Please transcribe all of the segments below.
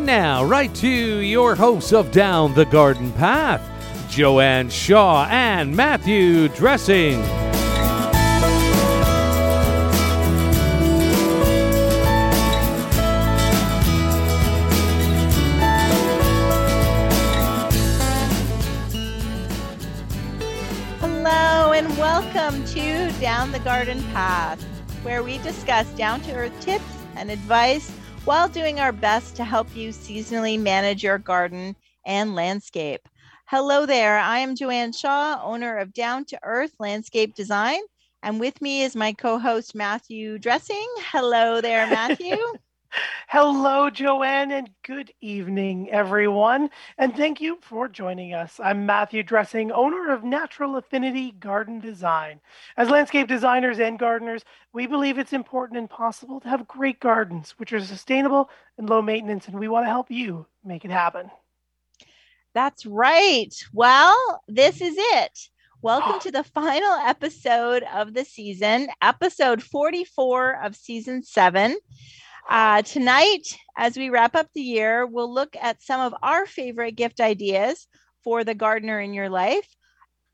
And now, right to your hosts of Down the Garden Path, Joanne Shaw and Matthew Dressing. Hello, and welcome to Down the Garden Path, where we discuss down to earth tips and advice while doing our best to help you seasonally manage your garden and landscape. Hello there. I am Joanne Shaw, owner of Down to Earth Landscape Design. And with me is my co host, Matthew Dressing. Hello there, Matthew. Hello, Joanne, and good evening, everyone. And thank you for joining us. I'm Matthew Dressing, owner of Natural Affinity Garden Design. As landscape designers and gardeners, we believe it's important and possible to have great gardens, which are sustainable and low maintenance, and we want to help you make it happen. That's right. Well, this is it. Welcome to the final episode of the season, episode 44 of season seven. Uh, tonight, as we wrap up the year, we'll look at some of our favorite gift ideas for the gardener in your life,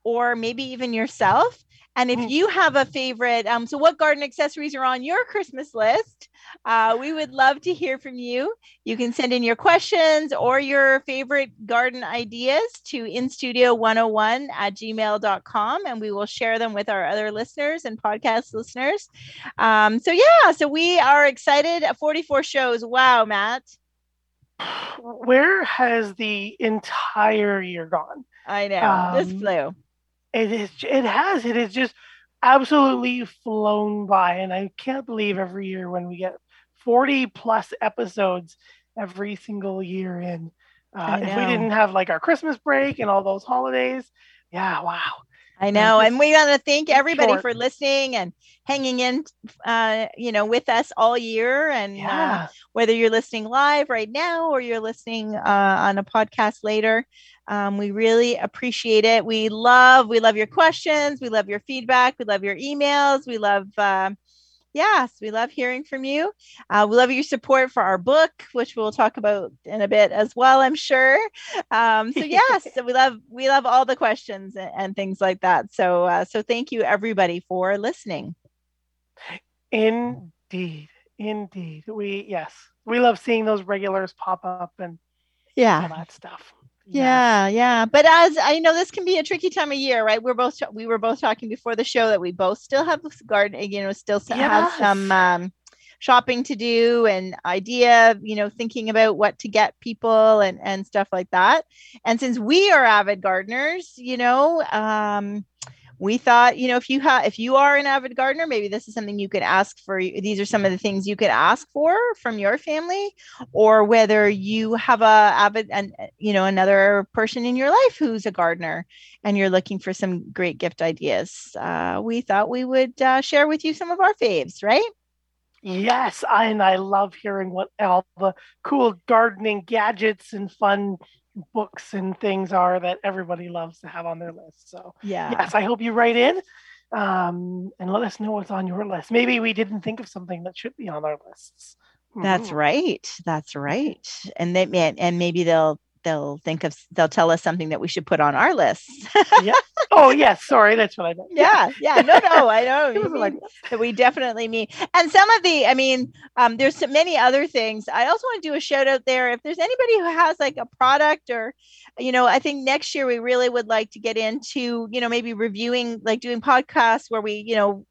or maybe even yourself. And if you have a favorite, um, so what garden accessories are on your Christmas list? Uh, we would love to hear from you. You can send in your questions or your favorite garden ideas to instudio101 at gmail.com and we will share them with our other listeners and podcast listeners. Um, so, yeah, so we are excited. 44 shows. Wow, Matt. Where has the entire year gone? I know. Um, this flew. It is. It has. It is just absolutely flown by, and I can't believe every year when we get forty plus episodes every single year in. Uh, if we didn't have like our Christmas break and all those holidays, yeah, wow. I know. And we want to thank everybody short. for listening and hanging in, uh, you know, with us all year. And uh, yeah. uh, whether you're listening live right now or you're listening uh, on a podcast later, um, we really appreciate it. We love, we love your questions. We love your feedback. We love your emails. We love, uh, yes, we love hearing from you. Uh, we love your support for our book, which we'll talk about in a bit as well, I'm sure. Um, so yes, we love we love all the questions and, and things like that. So uh, so thank you everybody for listening. Indeed, indeed, we yes, we love seeing those regulars pop up and yeah, all that stuff. Yeah, yeah. But as I know, this can be a tricky time of year, right? We're both we were both talking before the show that we both still have garden, you know, still yes. have some um, shopping to do and idea, you know, thinking about what to get people and and stuff like that. And since we are avid gardeners, you know, um, we thought you know if you have if you are an avid gardener maybe this is something you could ask for these are some of the things you could ask for from your family or whether you have a avid and you know another person in your life who's a gardener and you're looking for some great gift ideas. Uh, we thought we would uh, share with you some of our faves right? Yes, I, and I love hearing what all the cool gardening gadgets and fun books and things are that everybody loves to have on their list. So yeah, yes, I hope you write in um, and let us know what's on your list. Maybe we didn't think of something that should be on our lists. That's mm-hmm. right. That's right. And they and maybe they'll they'll think of they'll tell us something that we should put on our list. yeah. Oh yes, sorry, that's what I meant. Yeah, yeah. No, no, I know like that we definitely mean. And some of the, I mean, um, there's so many other things. I also want to do a shout out there. If there's anybody who has like a product or, you know, I think next year we really would like to get into, you know, maybe reviewing, like doing podcasts where we, you know,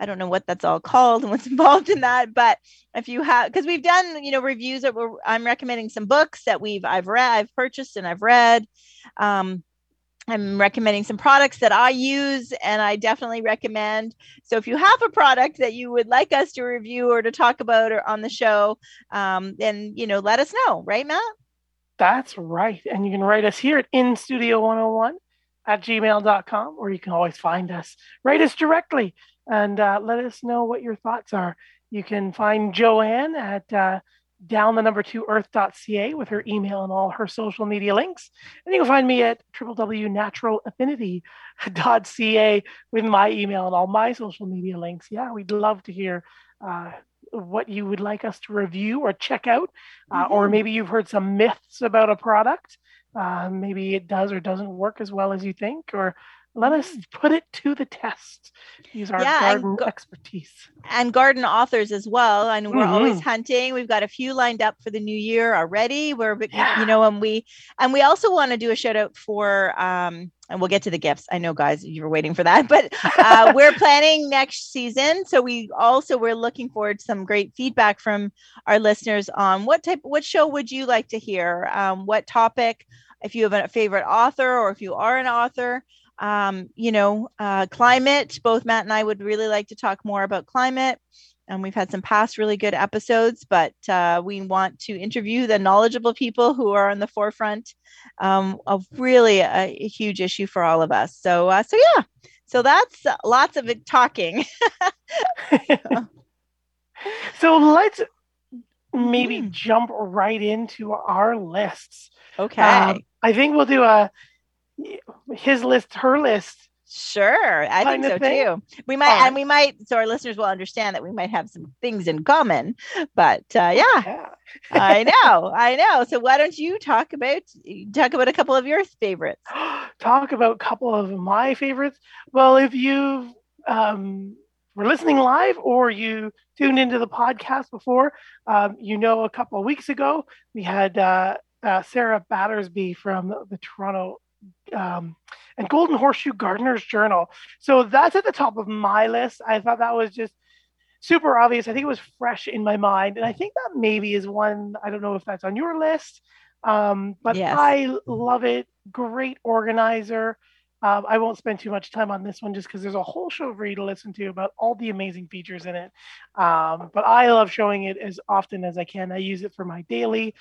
I don't know what that's all called and what's involved in that, but if you have, because we've done, you know, reviews that we're, I'm recommending some books that we've, I've read, I've purchased and I've read. Um, I'm recommending some products that I use and I definitely recommend. So if you have a product that you would like us to review or to talk about or on the show, um, then, you know, let us know, right, Matt? That's right. And you can write us here at InStudio101 at gmail.com, or you can always find us. Write us directly and uh, let us know what your thoughts are. You can find Joanne at uh, down the number two earth.ca with her email and all her social media links. And you can find me at www.naturalaffinity.ca with my email and all my social media links. Yeah, we'd love to hear uh, what you would like us to review or check out, uh, mm-hmm. or maybe you've heard some myths about a product. Uh, maybe it does or doesn't work as well as you think, or let us mm. put it to the test. Use our yeah, garden go- expertise. And garden authors as well. And we're mm-hmm. always hunting. We've got a few lined up for the new year already. We're yeah. you know, and we and we also want to do a shout out for um and we'll get to the gifts. I know, guys, you were waiting for that, but uh, we're planning next season. So we also we're looking forward to some great feedback from our listeners on what type, what show would you like to hear? Um, what topic? If you have a favorite author, or if you are an author, um, you know, uh, climate. Both Matt and I would really like to talk more about climate. And we've had some past really good episodes, but uh, we want to interview the knowledgeable people who are on the forefront um, of really a, a, huge issue for all of us. So, uh, so yeah, so that's lots of it talking. so let's maybe mm. jump right into our lists. Okay. Um, I think we'll do a his list, her list. Sure, I think so thing. too. We might, and we might, so our listeners will understand that we might have some things in common. But uh, yeah, yeah. I know, I know. So why don't you talk about talk about a couple of your favorites? talk about a couple of my favorites. Well, if you um, were listening live or you tuned into the podcast before, um, you know, a couple of weeks ago we had uh, uh, Sarah Battersby from the Toronto um, and Golden Horseshoe Gardener's Journal. So that's at the top of my list. I thought that was just super obvious. I think it was fresh in my mind. And I think that maybe is one, I don't know if that's on your list, um, but yes. I love it. Great organizer. Um, I won't spend too much time on this one just because there's a whole show for you to listen to about all the amazing features in it. Um, but I love showing it as often as I can. I use it for my daily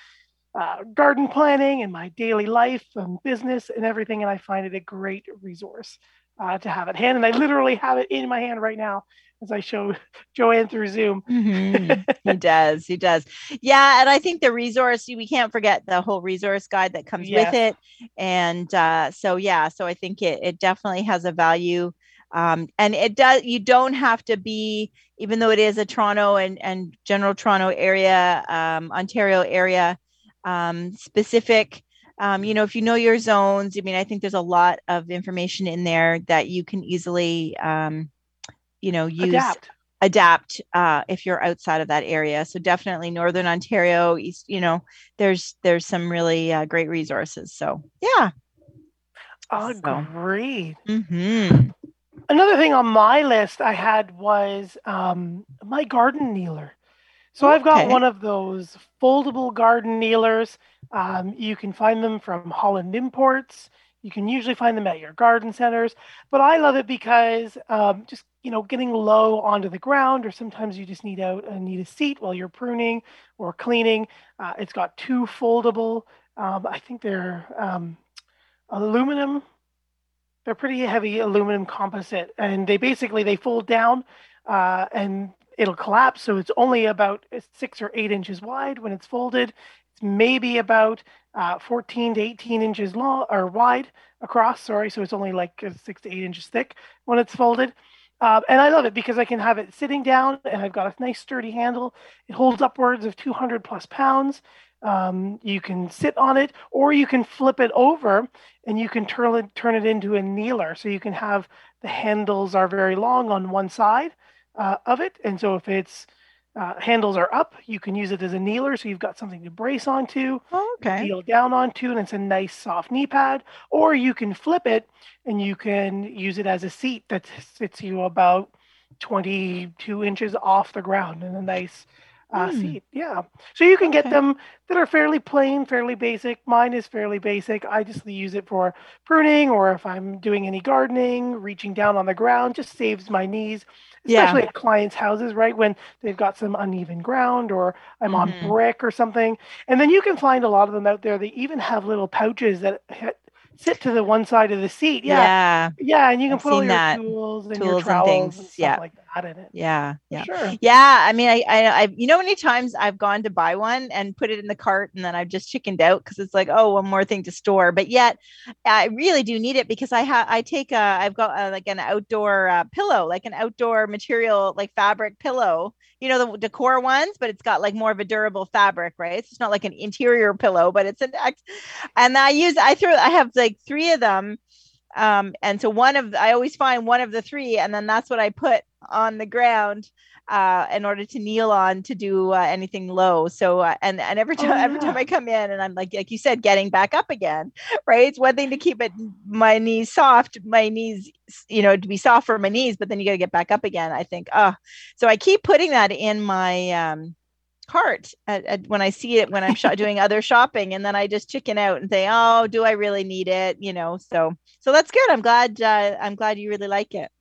uh, garden planning and my daily life and business and everything. And I find it a great resource uh, to have at hand. And I literally have it in my hand right now as I show Joanne through Zoom. mm-hmm. He does. He does. Yeah. And I think the resource, we can't forget the whole resource guide that comes yes. with it. And uh, so, yeah, so I think it, it definitely has a value. Um, and it does, you don't have to be, even though it is a Toronto and, and general Toronto area, um, Ontario area, um, specific um, you know if you know your zones i mean i think there's a lot of information in there that you can easily um, you know use adapt, adapt uh, if you're outside of that area. So definitely northern ontario east you know there's there's some really uh, great resources. So yeah. Agreed. So. mm-hmm. another thing on my list i had was um, my garden kneeler so I've got one of those foldable garden kneelers. Um, you can find them from Holland Imports. You can usually find them at your garden centers, but I love it because um, just you know getting low onto the ground, or sometimes you just need out uh, need a seat while you're pruning or cleaning. Uh, it's got two foldable. Um, I think they're um, aluminum. They're pretty heavy aluminum composite, and they basically they fold down uh, and it'll collapse. So it's only about six or eight inches wide when it's folded. It's maybe about uh, 14 to 18 inches long or wide across. Sorry, so it's only like six to eight inches thick when it's folded. Uh, and I love it because I can have it sitting down and I've got a nice sturdy handle. It holds upwards of 200 plus pounds. Um, you can sit on it or you can flip it over and you can turn it, turn it into a kneeler. So you can have the handles are very long on one side uh, of it. And so if its uh, handles are up, you can use it as a kneeler. So you've got something to brace onto, oh, okay. kneel down onto, and it's a nice soft knee pad. Or you can flip it and you can use it as a seat that sits you about 22 inches off the ground in a nice uh, mm. seat. Yeah. So you can get them that are fairly plain, fairly basic. Mine is fairly basic. I just use it for pruning or if I'm doing any gardening, reaching down on the ground, just saves my knees especially yeah. at clients' houses, right? When they've got some uneven ground or I'm mm-hmm. on brick or something. And then you can find a lot of them out there. They even have little pouches that sit to the one side of the seat. Yeah. Yeah. Yeah. And you can I've put all your that. tools and tools your trowels and, things. And yeah. like that. in it. Yeah, yeah, Sure. yeah. I mean, I, I, I, you know, many times I've gone to buy one and put it in the cart, and then I've just chickened out because it's like, oh, one more thing to store. But yet, I really do need it because I have, I take a, I've got a, like an outdoor uh, pillow, like an outdoor material, like fabric pillow. You know, the decor ones, but it's got like more of a durable fabric, right? It's not like an interior pillow, but it's an, and I use, I throw, I have like three of them um, and so one of I always find one of the three, and then that's what I put on the ground uh, in order to kneel on to do uh, anything low. So uh, and and every time oh, yeah. every time I come in and I'm like like you said, getting back up again, right? It's one thing to keep it my knees soft, my knees, you know, to be soft for my knees, but then you got to get back up again. I think, oh, so I keep putting that in my um, cart at, at, when I see it when I'm doing other shopping, and then I just chicken out and say, "Oh, do I really need it?" You know. So so that's good. I'm glad. Uh, I'm glad you really like it.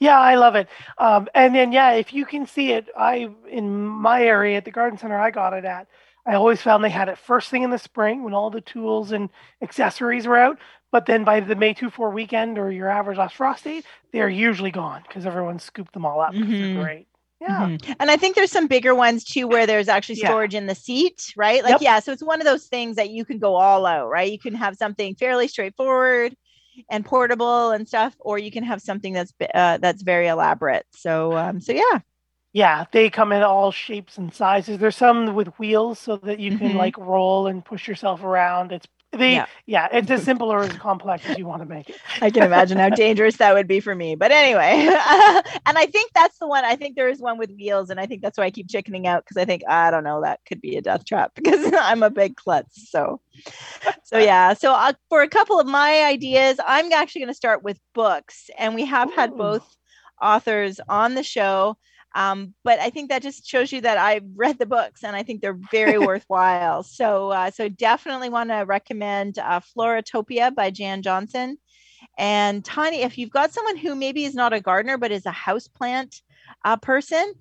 Yeah, I love it. Um, and then yeah, if you can see it, I in my area at the garden center I got it at. I always found they had it first thing in the spring when all the tools and accessories were out. But then by the May 2 4 weekend or your average last frost date, they're usually gone because everyone scooped them all up because mm-hmm. they're great. Yeah. Mm-hmm. And I think there's some bigger ones too where there's actually storage yeah. in the seat, right? Like, yep. yeah. So it's one of those things that you can go all out, right? You can have something fairly straightforward and portable and stuff, or you can have something that's uh, that's very elaborate. So, um, so yeah. Yeah, they come in all shapes and sizes. There's some with wheels so that you can mm-hmm. like roll and push yourself around. It's the yeah. yeah, it's as simple or as complex as you want to make it. I can imagine how dangerous that would be for me. But anyway, and I think that's the one. I think there is one with wheels, and I think that's why I keep chickening out because I think I don't know that could be a death trap because I'm a big klutz. So, so yeah. So uh, for a couple of my ideas, I'm actually going to start with books, and we have Ooh. had both authors on the show. Um, but I think that just shows you that I've read the books and I think they're very worthwhile. So, uh, so definitely want to recommend uh, Floratopia by Jan Johnsen. And Tiny, if you've got someone who maybe is not a gardener but is a houseplant uh, person,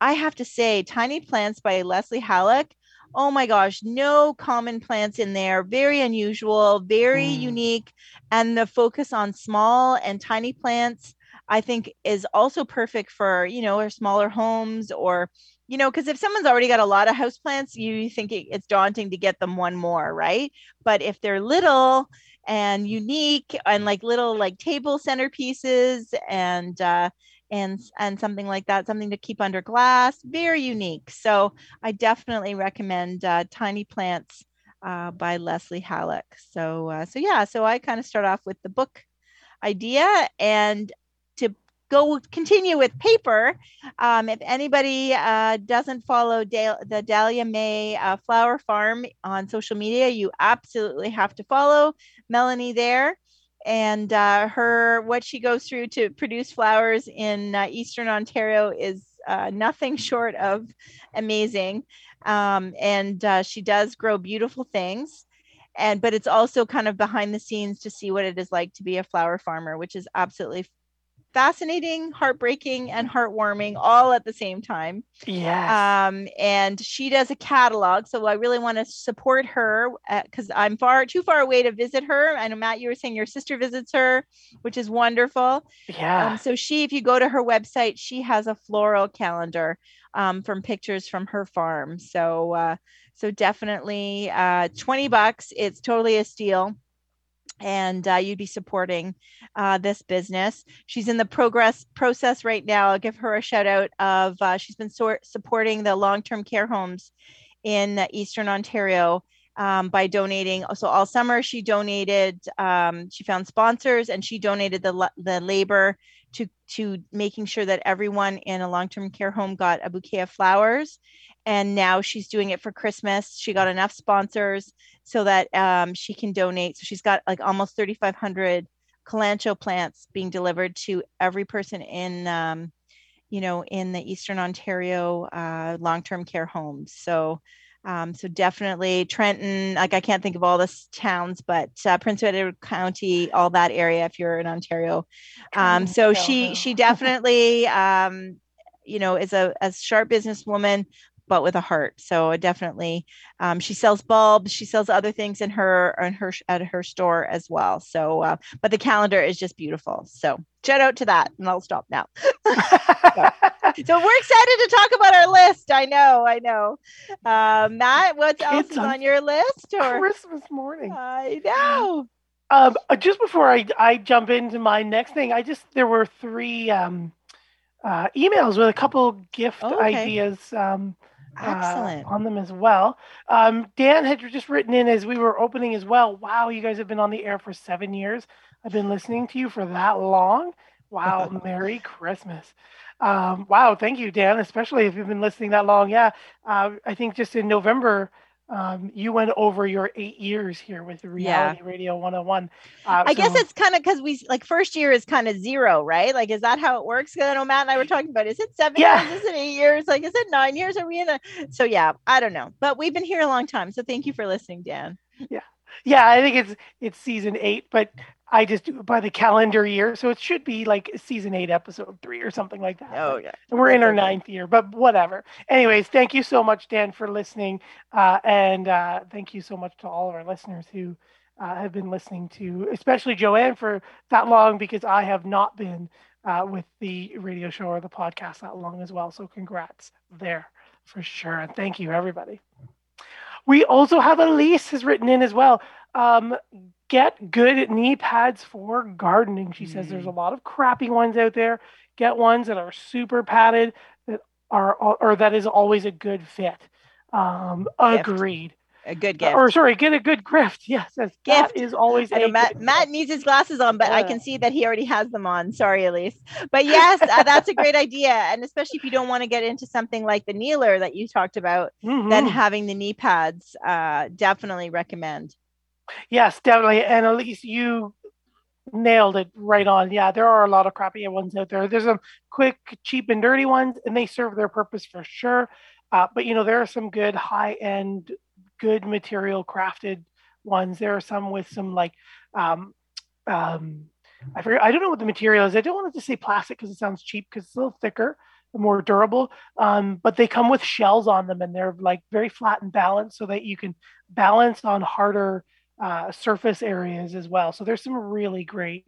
I have to say, Tiny Plants by Leslie Halleck. Oh my gosh, no common plants in there. Very unusual, very mm. unique, and the focus on small and tiny plants I think is also perfect for, you know, or smaller homes or, you know, because if someone's already got a lot of house plants, you think it's daunting to get them one more, right? But if they're little and unique and like little like table centerpieces and uh and and something like that something to keep under glass very unique so i definitely recommend uh, tiny plants uh, by leslie halleck so uh, so yeah so i kind of start off with the book idea and go continue with paper. Um, if anybody uh, doesn't follow the Dahlia May uh, Flower Farm on social media, you absolutely have to follow Melanie there. And uh, her, what she goes through to produce flowers in uh, Eastern Ontario is uh, nothing short of amazing. Um, and uh, she does grow beautiful things and but it's also kind of behind the scenes to see what it is like to be a flower farmer which is absolutely fascinating, heartbreaking, and heartwarming all at the same time. Yeah. Um, and she does a catalog, so I really want to support her because uh, I'm far too far away to visit her. I know Matt, you were saying your sister visits her, which is wonderful. Yeah. Um, so she, if you go to her website, she has a floral calendar um, from pictures from her farm. So. Uh, so definitely uh, 20 bucks. It's totally a steal and uh, you'd be supporting uh, this business. She's in the progress process right now. I'll give her a shout out of uh, she's been so- supporting the long term care homes in Eastern Ontario um, by donating. So all summer she donated. Um, she found sponsors and she donated the the labor to to making sure that everyone in a long term care home got a bouquet of flowers and now she's doing it for Christmas. She got enough sponsors so that um, she can donate. So she's got like almost 3,500 kalanchoe plants being delivered to every person in, um, you know, in the Eastern Ontario uh, long-term care homes. So, um, so definitely Trenton. Like I can't think of all the towns, but uh, Prince Edward County, all that area. If you're in Ontario, um, so she she definitely um, you know is a, a sharp businesswoman but with a heart. So definitely, um, she sells bulbs. She sells other things in her in her at her store as well. So, uh, but the calendar is just beautiful. So shout out to that, and I'll stop now. so we're excited to talk about our list. I know, I know. Uh, Matt, what else is on your list? Or Christmas morning. I know. Um, uh, just before I, I jump into my next thing, I just there were three um, uh, emails with a couple gift oh, okay. ideas um, uh, on them as well. Um, Dan had just written in as we were opening as well. Wow, you guys have been on the air for seven years. I've been listening to you for that long. Wow, Merry Christmas. Um, wow, thank you, Dan, especially if you've been listening that long. Yeah, uh, I think just in November, um, you went over your eight years here with Reality yeah. Radio 101. Uh, I so... guess it's kind of because we like first year is kind of zero, right? Like, is that how it works? Because I know Matt and I were talking about is it seven yeah. years? Is it eight years? Like, is it nine years? Are we in a so yeah, I don't know. But we've been here a long time. So thank you for listening, Dan. Yeah. Yeah, I think it's it's season eight, but I just do it by the calendar year, so it should be like season eight, episode three, or something like that. Oh yeah, and we're in our ninth year, but whatever. Anyways, thank you so much, Dan, for listening, uh, and uh, thank you so much to all of our listeners who uh, have been listening to, especially Joanne, for that long because I have not been uh, with the radio show or the podcast that long as well. So congrats there for sure, and thank you everybody. We also have Elise has written in as well. Um, get good knee pads for gardening. She says there's a mm. lot of crappy ones out there. Get ones that are super padded that are or that is always a good fit. Um, agreed. A good gift. Or sorry, get a good gift. Yes, gift. that is always. I know Matt, Matt needs his glasses on, but I can see that he already has them on. Sorry, Elise. But yes, uh, that's a great idea, and especially if you don't want to get into something like the kneeler that you talked about, mm-hmm. then having the knee pads, uh, definitely recommend. Yes, definitely. And Elise you nailed it right on. Yeah, there are a lot of crappy ones out there. There's some quick, cheap, and dirty ones, and they serve their purpose for sure. Uh, but you know, there are some good high end, good material crafted ones. There are some with some like, um, um, I forget, I don't know what the material is. I don't want to say plastic because it sounds cheap because it's a little thicker, more durable. Um, but they come with shells on them, and they're like very flat and balanced, so that you can balance on harder uh, surface areas as well. So there's some really great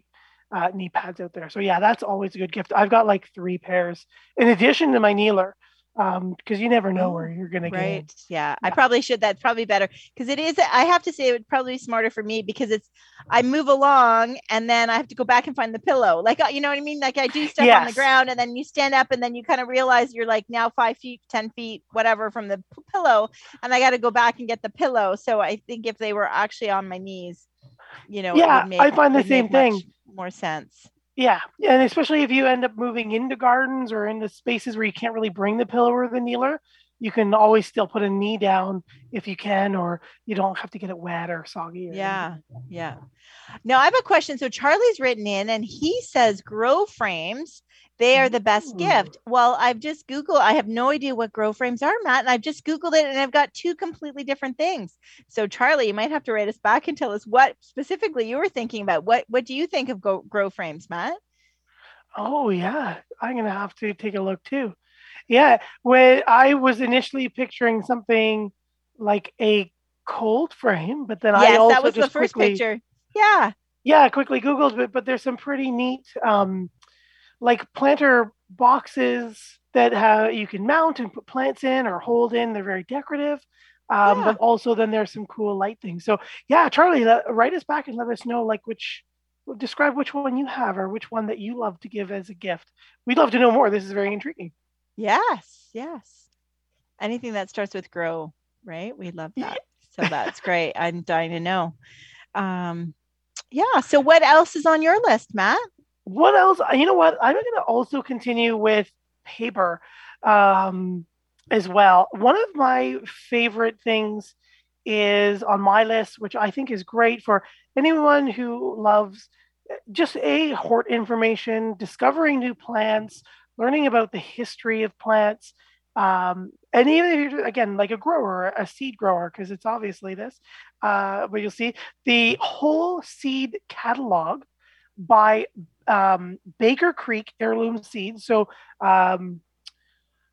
uh, knee pads out there. So yeah, that's always a good gift. I've got like three pairs in addition to my kneeler um because you never know where you're gonna right. get yeah. yeah i probably should that's probably better because it is i have to say it would probably be smarter for me because it's i move along and then i have to go back and find the pillow like uh, you know what i mean like i do stuff yes. on the ground and then you stand up and then you kind of realize you're like now five feet ten feet whatever from the p- pillow and i got to go back and get the pillow so i think if they were actually on my knees you know yeah make, i find the same thing more sense yeah, and especially if you end up moving into gardens or into spaces where you can't really bring the pillow or the kneeler, you can always still put a knee down if you can, or you don't have to get it wet or soggy. Or yeah, anything. yeah. Now I have a question. So Charlie's written in, and he says grow frames they are the best gift. Well, I've just Googled, I have no idea what grow frames are, Matt, and I've just Googled it and I've got two completely different things. So, Charlie, you might have to write us back and tell us what specifically you were thinking about. What what do you think of grow, grow frames, Matt? Oh, yeah. I'm going to have to take a look too. Yeah. When I was initially picturing something like a cold frame, but then yes, I also that was the first quickly, picture. Yeah. Yeah, quickly Googled it, but there's some pretty neat um, like planter boxes that have, you can mount and put plants in or hold in. They're very decorative. Um, yeah. But also, then there's some cool light things. So, yeah, Charlie, let, write us back and let us know like which describe which one you have or which one that you love to give as a gift. We'd love to know more. This is very intriguing. Yes, yes. Anything that starts with grow, right? We love that. so that's great. I'm dying to know. Um, yeah. So what else is on your list, Matt? what else? You know what? I'm going to also continue with paper um, as well. One of my favorite things is on my list, which I think is great for anyone who loves just a hort information, discovering new plants, learning about the history of plants. Um, and even if you're again like a grower, a seed grower, because it's obviously this, uh, but you'll see the whole seed catalog by um, Baker Creek heirloom seeds. So um,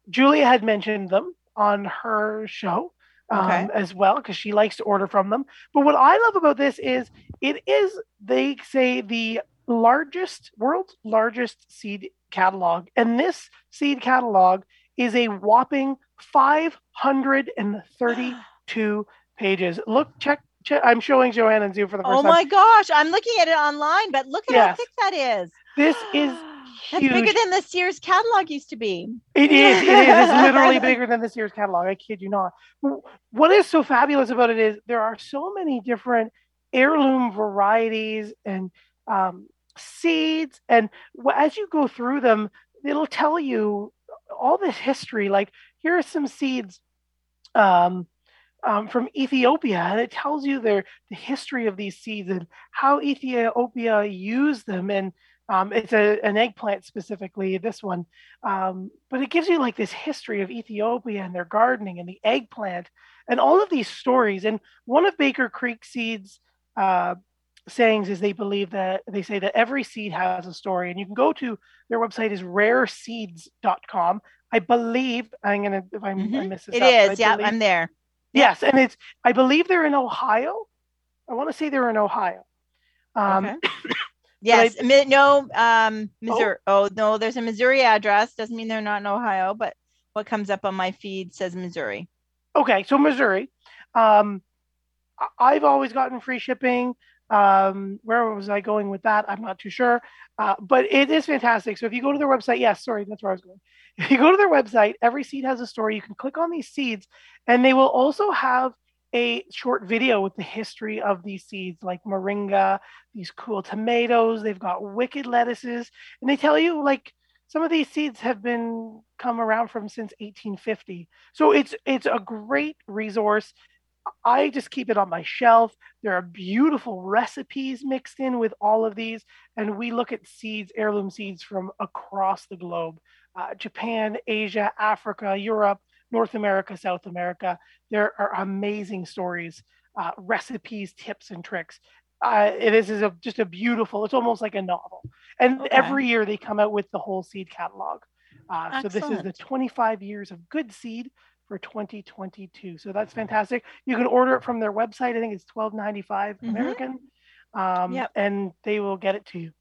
Julia had mentioned them. on her show um, Okay. as well because she likes to order from them. But what I love about this is it is they say the largest world's largest seed catalog, and this seed catalog is a whopping 532 pages. Look, check. check I'm showing Joanne and Zoom for the first Oh time. Oh my gosh, I'm looking at it online, but look at how thick that is. This is That's bigger than the Sears catalog used to be. It is. It is. It's literally bigger than this Sears catalog. I kid you not. What is so fabulous about it is there are so many different heirloom varieties and um, seeds, and as you go through them, it'll tell you all this history. Like here are some seeds um, um, from Ethiopia, and it tells you their the history of these seeds and how Ethiopia used them and um, it's a, an eggplant specifically, this one. Um, but it gives you like this history of Ethiopia and their gardening and the eggplant and all of these stories. And one of Baker Creek Seeds uh, sayings is they believe that they say that every seed has a story. And you can go to their website is rareseeds.com. I believe I'm gonna if I'm, I Mhm. miss this It up, is. Yeah, believe- I'm there. Yes, and it's I believe they're in Ohio. I want to say they're in Ohio. Um, Okay. Yes. Mi- no, um, Missouri. Oh. no, there's a Missouri address. Doesn't mean they're not in Ohio, but what comes up on my feed says Missouri. Okay, so Missouri. Um, I've always gotten free shipping. Um, where was I going with that? I'm not too sure. Uh, but it is fantastic. So if you go to their website, yes, sorry, that's where I was going. If you go to their website, every seed has a story. You can click on these seeds, and they will also have a short video with the history of these seeds, like moringa, these cool tomatoes. They've got wicked lettuces, and they tell you like some of these seeds have been come around from since 1850. So it's it's a great resource. I just keep it on my shelf. There are beautiful recipes mixed in with all of these, and we look at seeds, heirloom seeds from across the globe uh, Japan, Asia, Africa, Europe, North America, South America. There are amazing stories, uh, recipes, tips, and tricks. Uh, this is a, just a beautiful, it's almost like a novel. And Okay. every year they come out with the whole seed catalog. Uh, so this is the 25 years of good seed for 2022. So that's fantastic. You can order it from their website. I think it's 12.95 Mhm. American, um, Yep. and they will get it to you.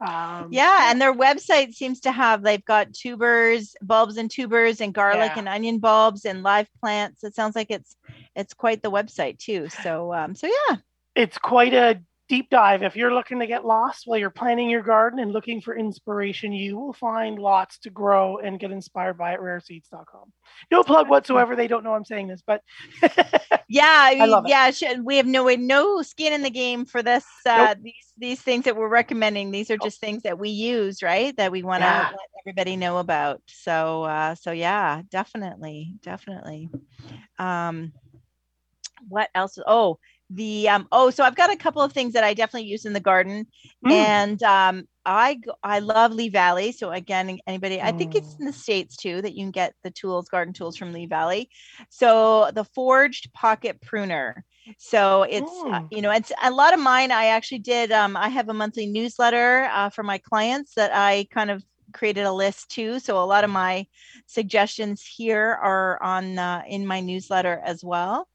Um, Yeah, and their website seems to have they've got tubers, bulbs and tubers, and garlic Yeah. and onion bulbs and live plants. It sounds like it's it's quite the website too. So um, so yeah, it's quite a deep dive. If you're looking to get lost while you're planting your garden and looking for inspiration, you will find lots to grow and get inspired by at rareseeds.com. No plug whatsoever. They don't know I'm saying this, but yeah, I mean, yeah. sh- We have no no skin in the game for this. Uh, These these things that we're recommending. These are Nope. just things that we use, right? That we want to Yeah. let everybody know about. So uh, so yeah, definitely, definitely. Um, what else? Oh, the um. Oh, so I've got a couple of things that I definitely use in the garden. Mm, and um, i i love Lee Valley. So again, anybody, I think it's Mm. in the states too that you can get the tools, garden tools from Lee Valley. So the forged pocket pruner. So it's uh, Mm. you know it's a lot of mine. I actually did. Um, I have a monthly newsletter uh, for my clients that I kind of created a list too. So a lot of my suggestions here are on uh, in my newsletter as well.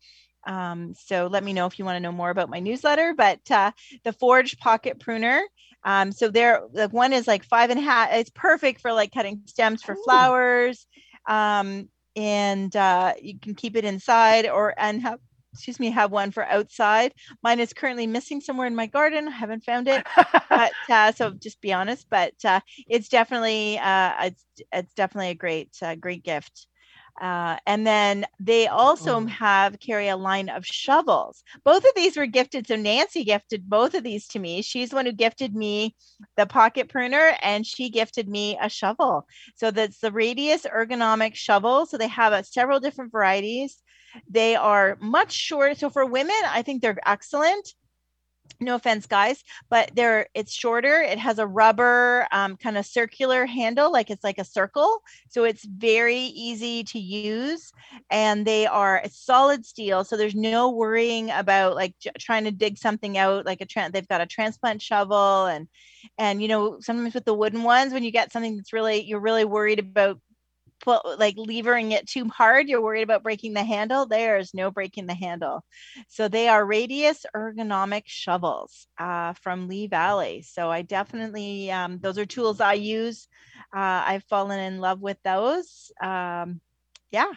Um, so let me know if you want to know more about my newsletter. But uh, the forged pocket pruner. Um, so there, the one is like five and a half. It's perfect for like cutting stems for Ooh. flowers. Um, and uh, you can keep it inside or and have excuse me have one for outside. Mine is currently missing somewhere in my garden. I haven't found it but uh, so just be honest but uh, it's definitely uh, it's it's definitely a great uh, great gift uh, and then they also Mm. have carry a line of shovels. Both of these were gifted so nancy gifted both of these to me. She's the one who gifted me the pocket pruner and she gifted me a shovel. So that's the radius ergonomic shovel so they have uh, several different varieties. They are much shorter so for women i think they're excellent no offense guys but they're it's shorter it has a rubber um, kind of circular handle like it's like a circle so it's very easy to use and they are solid steel so there's no worrying about like j- trying to dig something out like a tran they've got a transplant shovel and and you know sometimes with the wooden ones when you get something that's really you're really worried about pull like levering it too hard, you're worried about breaking the handle. There's no breaking the handle. So they are radius ergonomic shovels uh, from Lee Valley. So I definitely um, those are tools I use. Uh, I've fallen in love with those. Um, yeah.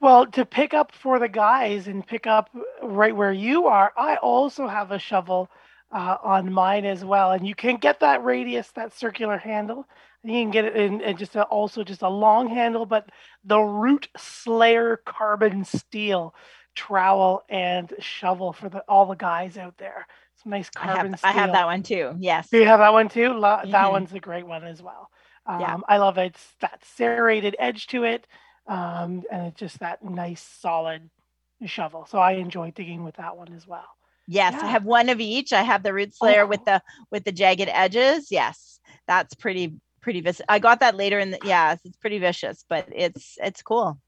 Well, to pick up for the guys and pick up right where you are, I also have a shovel uh, on mine as well, and you can get that radius, that circular handle. You can get it in, in just a, also just a long handle, but the Root Slayer carbon steel trowel and shovel for the all the guys out there. It's nice carbon I have, steel. I have that one too. Yes. Do you have that one too? Lo- That Mhm. one's a great one as well. Um, Yeah. I love it. It's that serrated edge to it, um, and it's just that nice solid shovel. So I enjoy digging with that one as well. Yes, Yeah. I have one of each. I have the root slayer Oh. with the with the jagged edges. Yes, that's pretty pretty vicious. I got that later in the yes, it's pretty vicious, but it's it's cool.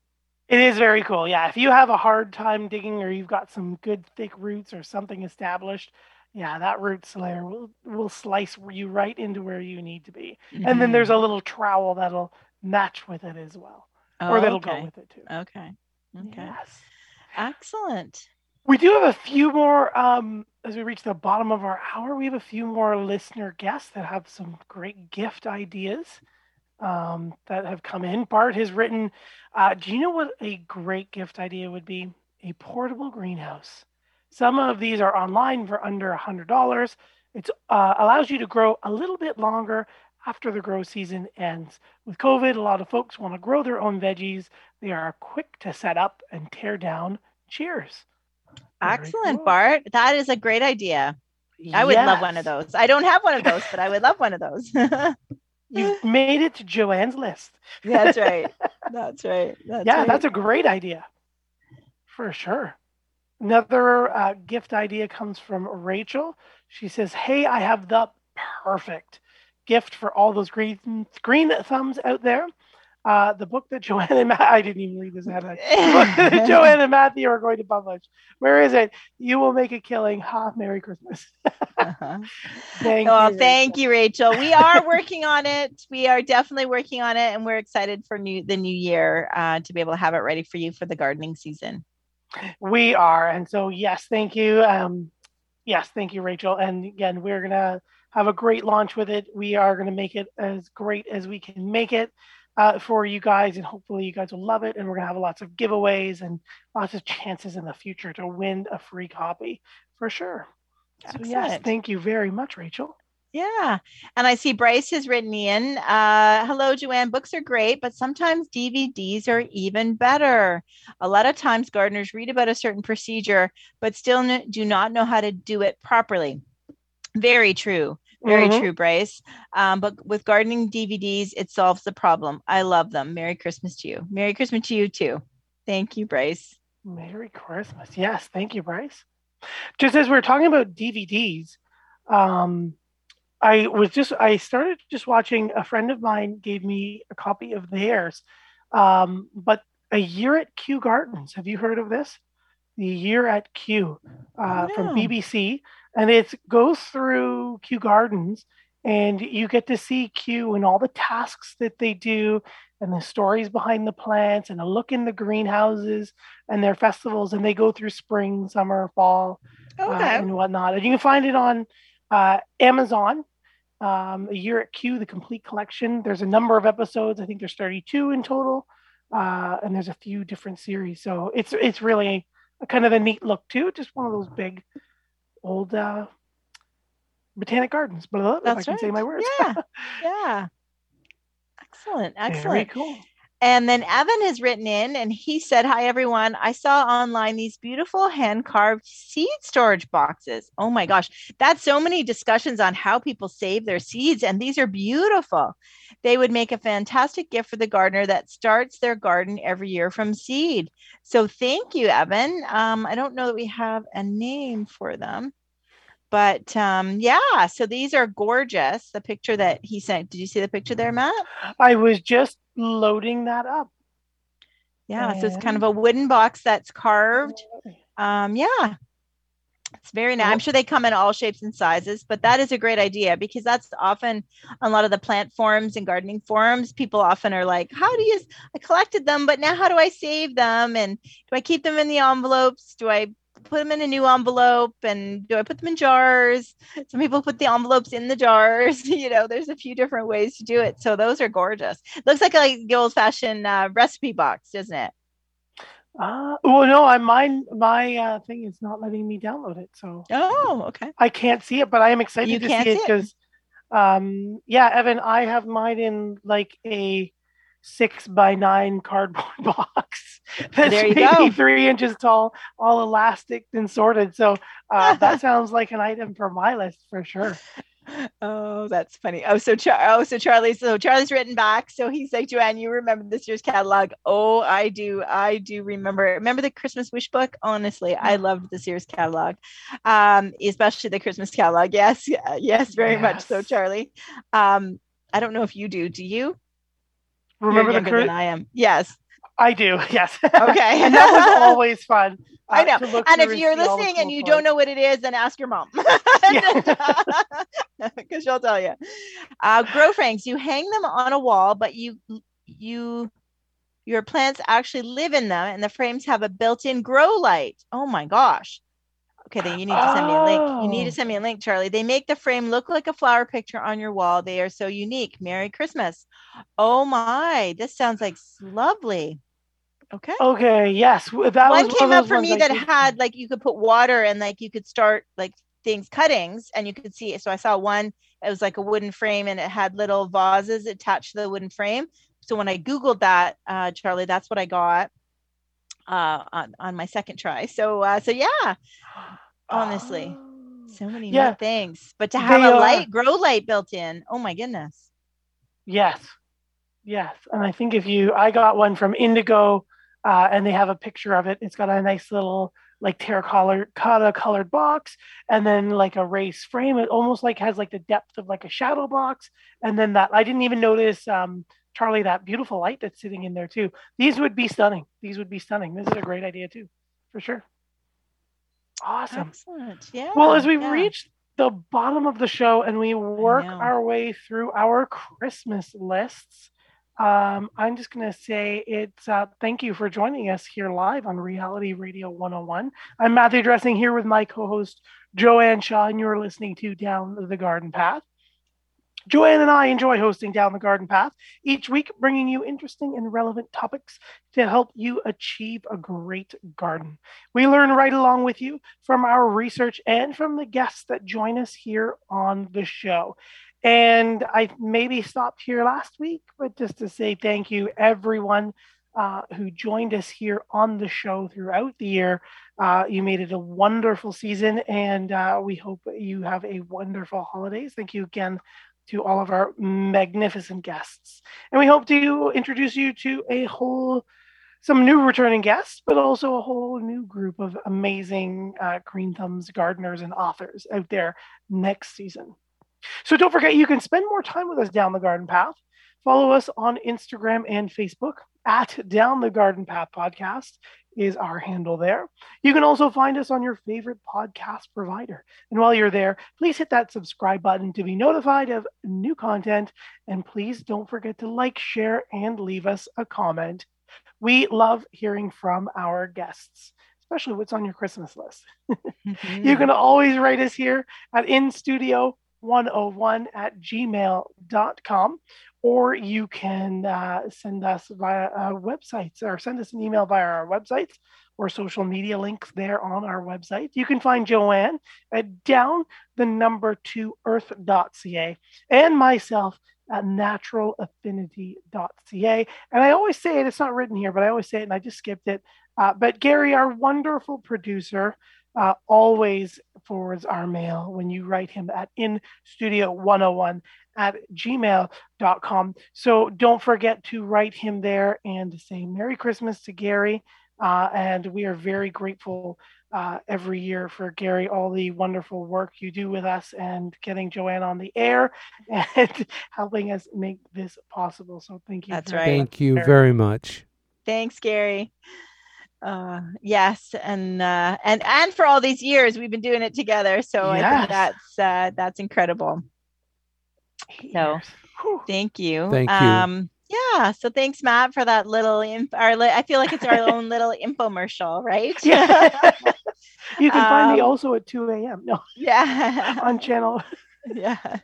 It is very cool. Yeah, if you have a hard time digging or you've got some good thick roots or something established, yeah, that root slayer will will slice you right into where you need to be. And then there's Mhm. a little trowel that'll match with it as well, Oh, or that'll okay. go with it too. Okay. Okay. Yes. Excellent. We do have a few more um, as we reach the bottom of our hour. We have a few more listener guests that have some great gift ideas um, that have come in. Bart has written, uh, "Do you know what a great gift idea would be? A portable greenhouse. Some of these are online for under a hundred dollars. It uh, allows you to grow a little bit longer." After the grow season ends. With COVID, a lot of folks want to grow their own veggies. They are quick to set up and tear down. Cheers. Excellent, cool. Bart. That is a great idea. I would love one of those. I don't have one of those, but I would love one of those. You've made it to Joanne's list. that's right. That's right. That's yeah, right. that's a great idea. For sure. Another uh, gift idea comes from Rachel. She says, Hey, I have the perfect gift for all those green, green thumbs out there. Uh, the book that Joanne and Matt, I didn't even read this ahead. of time. The book that Joanne and Matthew are going to publish. Where is it? You will make a killing. Ha, Merry Christmas. Uh-huh. Thank well, you. thank you, Rachel. We are working on it. We are definitely working on it, and we're excited for new the new year uh, to be able to have it ready for you for the gardening season. We are. And so, yes, thank you. Um, yes, thank you, Rachel. And again, we're going to have a great launch with it. We are going to make it as great as we can make it uh, for you guys. And hopefully, you guys will love it. And we're to have lots of giveaways and lots of chances in the future to win a free copy for sure. So, yes, thank you very much, Rachel. Yeah. And I see Bryce has written in uh, Hello, Joanne. Books are great, but sometimes DVDs are even better. A lot of times gardeners read about a certain procedure, but still do not know how to do it properly. Very true. Very Mhm. true, Bryce. Um, but with gardening DVDs, it solves the problem. I love them. Merry Christmas to you. Merry Christmas to you, too. Thank you, Bryce. Merry Christmas. Yes, thank you, Bryce. Just as we are talking about DVDs, um, I was just I started just watching. A friend of mine gave me a copy of theirs, um, but a year at Kew Gardens. Have you heard of this? The year at Kew uh, Oh, from. BBC, and it goes through Kew Gardens, and you get to see Kew and all the tasks that they do, and the stories behind the plants, and a look in the greenhouses and their festivals, and they go through spring, summer, fall, uh, and whatnot. And you can find it on uh, Amazon. Um, a year at Kew, the complete collection. There's a number of episodes. I think there's 32 in total, uh, and there's a few different series. So it's it's really a kind of a neat look too. Just one of those big old uh, botanic gardens. If I That's can say my words. Yeah. Yeah. Excellent. Excellent. Very cool. And then Evan has written in and he said, Hi, everyone. I saw online these beautiful hand carved seed storage boxes. Oh my gosh. That's so many discussions on how people save their seeds. And these are beautiful. They would make a fantastic gift for the gardener that starts their garden every year from seed. So thank you, Evan. Um, I don't know that we have a name for them. But um, yeah, so these are gorgeous. The picture that he sent. Did you see the picture there, Matt? I was just loading that up. Yeah, so it's kind of a wooden box that's carved. Um, yeah, It's very nice. I'm sure they come in all shapes and sizes, but that is a great idea because that's often a lot of the plant forums and gardening forums. People often are like, How do you? I collected them, but now how do I save them? And do I keep them in the envelopes? Do I put them in a new envelope and do I put them in jars? Some people put the envelopes in the jars. you know, there's a few different ways to do it. So those are gorgeous. Looks like like the old fashioned uh, recipe box, doesn't it? Uh, well, no, I mine my uh, thing is not letting me download it, so oh, okay. I can't see it, but I am excited You to can't see it see it? because, um, yeah, Evan, I have mine in like a six by nine cardboard box that's There maybe go. three inches tall, all elastic and sorted. So uh, that sounds like an item for my list for sure. Oh, that's funny. Oh, so Char- oh, so Charlie, so Charlie's written back. So he's like, Joanne, you remember this Sears catalog? Oh, I do. I do remember. Remember the Christmas wish book? Honestly, I loved this Sears catalog, um, especially the Christmas catalog. Yes, yes, very much so, Charlie. Um, I don't know if you do. Do you? Remember You're the than I am. Yes. I do, yes. Okay. and that was always fun. I uh, know. And if you're listening and you don't know what it is, then ask your mom. Because she'll tell you. Uh, grow frames, you hang them on a wall, but you you your plants actually live in them, and the frames have a built-in grow light. Oh my gosh. Okay, then you need to send me a link. You need Oh. to send me a link, Charlie. They make the frame look like a flower picture on your wall. They are so unique. Merry Christmas. Oh my, this sounds like lovely. Okay Okay, yes. That one was came up for me I that had like you could put water and like you could start like things cuttings and you could see it. So I saw one, it was like a wooden frame and it had little vases attached to the wooden frame. So when I Googled that, uh, Charlie, that's what I got uh, on, on my second try. So, uh, so yeah, honestly, Oh. so many Yeah. things, but to have They a are. light, grow light built in. Oh my goodness. Yes, yes. And I think if you, I got one from Indigo, uh, and they have a picture of it. It's got a nice little like terracotta colored box, and then like a race frame. It almost like has like the depth of like a shadow box, and then that I didn't even notice. Um, Charlie, that beautiful light that's sitting in there too. These would be stunning. These would be stunning. This is a great idea too, for sure. Awesome. Excellent. Yeah. Well, as we yeah. reach the bottom of the show and we work our way through our Christmas lists, um, I'm just going to say it's uh, thank you for joining us here live on Reality Radio 101. I'm Matthew Dressing here with my co host, Joanne Shaw, and you're listening to Down the Garden Path. Joanne and I enjoy hosting Down the Garden Path each week, bringing you interesting and relevant topics to help you achieve a great garden. We learn right along with you from our research and from the guests that join us here on the show. And I maybe stopped here last week, but just to say thank you, everyone uh, who joined us here on the show throughout the year. Uh, you made it a wonderful season, and uh, we hope you have a wonderful holidays. Thank you again to all of our magnificent guests. And we hope to introduce you to a whole some new returning guests, but also a whole new group of amazing uh, Green Thumbs gardeners and authors out there next season. So don't forget, you can spend more time with us down the garden path. Follow us on Instagram and Facebook at Down the Garden Path Podcast is our handle there. You can also find us on your favorite podcast provider. And while you're there, please hit that subscribe button to be notified of new content. And please don't forget to like, share, and leave us a comment. We love hearing from our guests, especially what's on your Christmas list. Mhm. You can always write us here at instudio101 at gmail.com, or you can uh, send us via uh, websites or send us an email via our websites or social media links there on our website. You can find Joanne at down the number two earth.ca and myself at naturalaffinity.ca. And I always say it, it's not written here, but I always say it and I just skipped it. Uh, but Gary, our wonderful producer, uh, always forwards our mail when you write him at in studio 101 at gmail.com. So don't forget to write him there and say Merry Christmas to Gary. Uh, and we are very grateful uh, every year for Gary, all the wonderful work you do with us and getting Joanne on the air and helping us make this possible. So thank you. That's right. Thank you very much. Thanks, Gary. Uh, yes, and uh, and and for all these years we've been doing it together, so I think that's uh, that's incredible. So Years. Whew. thank you. Thank you. Um, yeah. So thanks, Matt, for that little. Inf- our li- I feel like it's our own little infomercial, right? Yeah. you can find me Um, also at 2 a.m. No, yeah. on channel. yeah.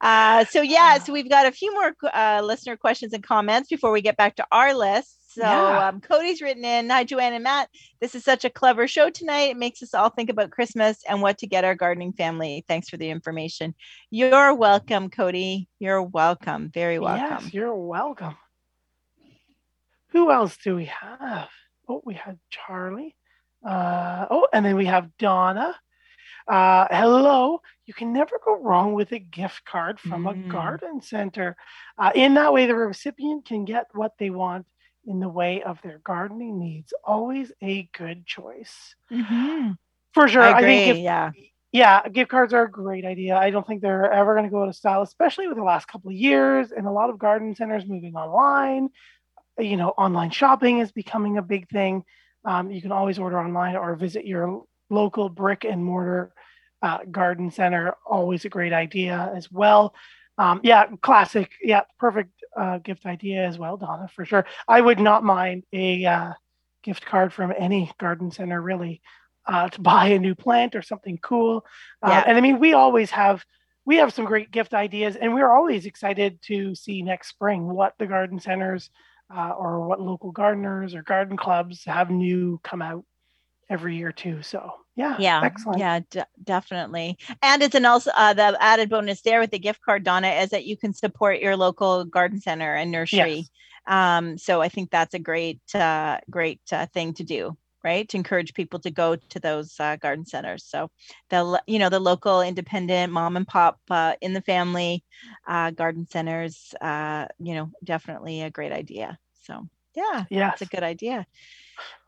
Uh, so yeah, so we've got a few more uh, listener questions and comments before we get back to our list. So Yeah. um, Cody's written in, "Hi Joanne and Matt, this is such a clever show tonight. It makes us all think about Christmas and what to get our gardening family. Thanks for the information. You're welcome, Cody. You're welcome. Very welcome. Yes, you're welcome. Who else do we have? Oh, we had Charlie. Uh, oh, and then we have Donna. Uh, hello. You can never go wrong with a gift card from a Mm. garden center. Uh, in that way, the recipient can get what they want in the way of their gardening needs. Always a good choice. Mhm. For sure. I I, think gift yeah. yeah, gift cards are a great idea. I don't think they're ever going to go out of style, especially with the last couple of years and a lot of garden centers moving online. You know, online shopping is becoming a big thing. Um, you can always order online or visit your local brick and mortar uh, garden center. Always a great idea as well. Um, yeah, classic. Yeah, perfect uh, gift idea as well, Donna, for sure. I would not mind a uh, gift card from any garden center, really uh, to buy a new plant or something cool. Uh, Yeah. And I mean, we always have we have some great gift ideas, and we're always excited to see next spring what the garden centers uh, or what local gardeners or garden clubs have new come out every year too. So yeah, yeah excellent. yeah de- definitely and it's an also uh, the added bonus there with the gift card donna is that you can support your local garden center and nursery Yes. um so i think that's a great uh great uh, thing to do right to encourage people to go to those uh, garden centers so the you know the local independent mom and pop uh, in the family uh, garden centers uh you know definitely a great idea so yeah Yes. that's a good idea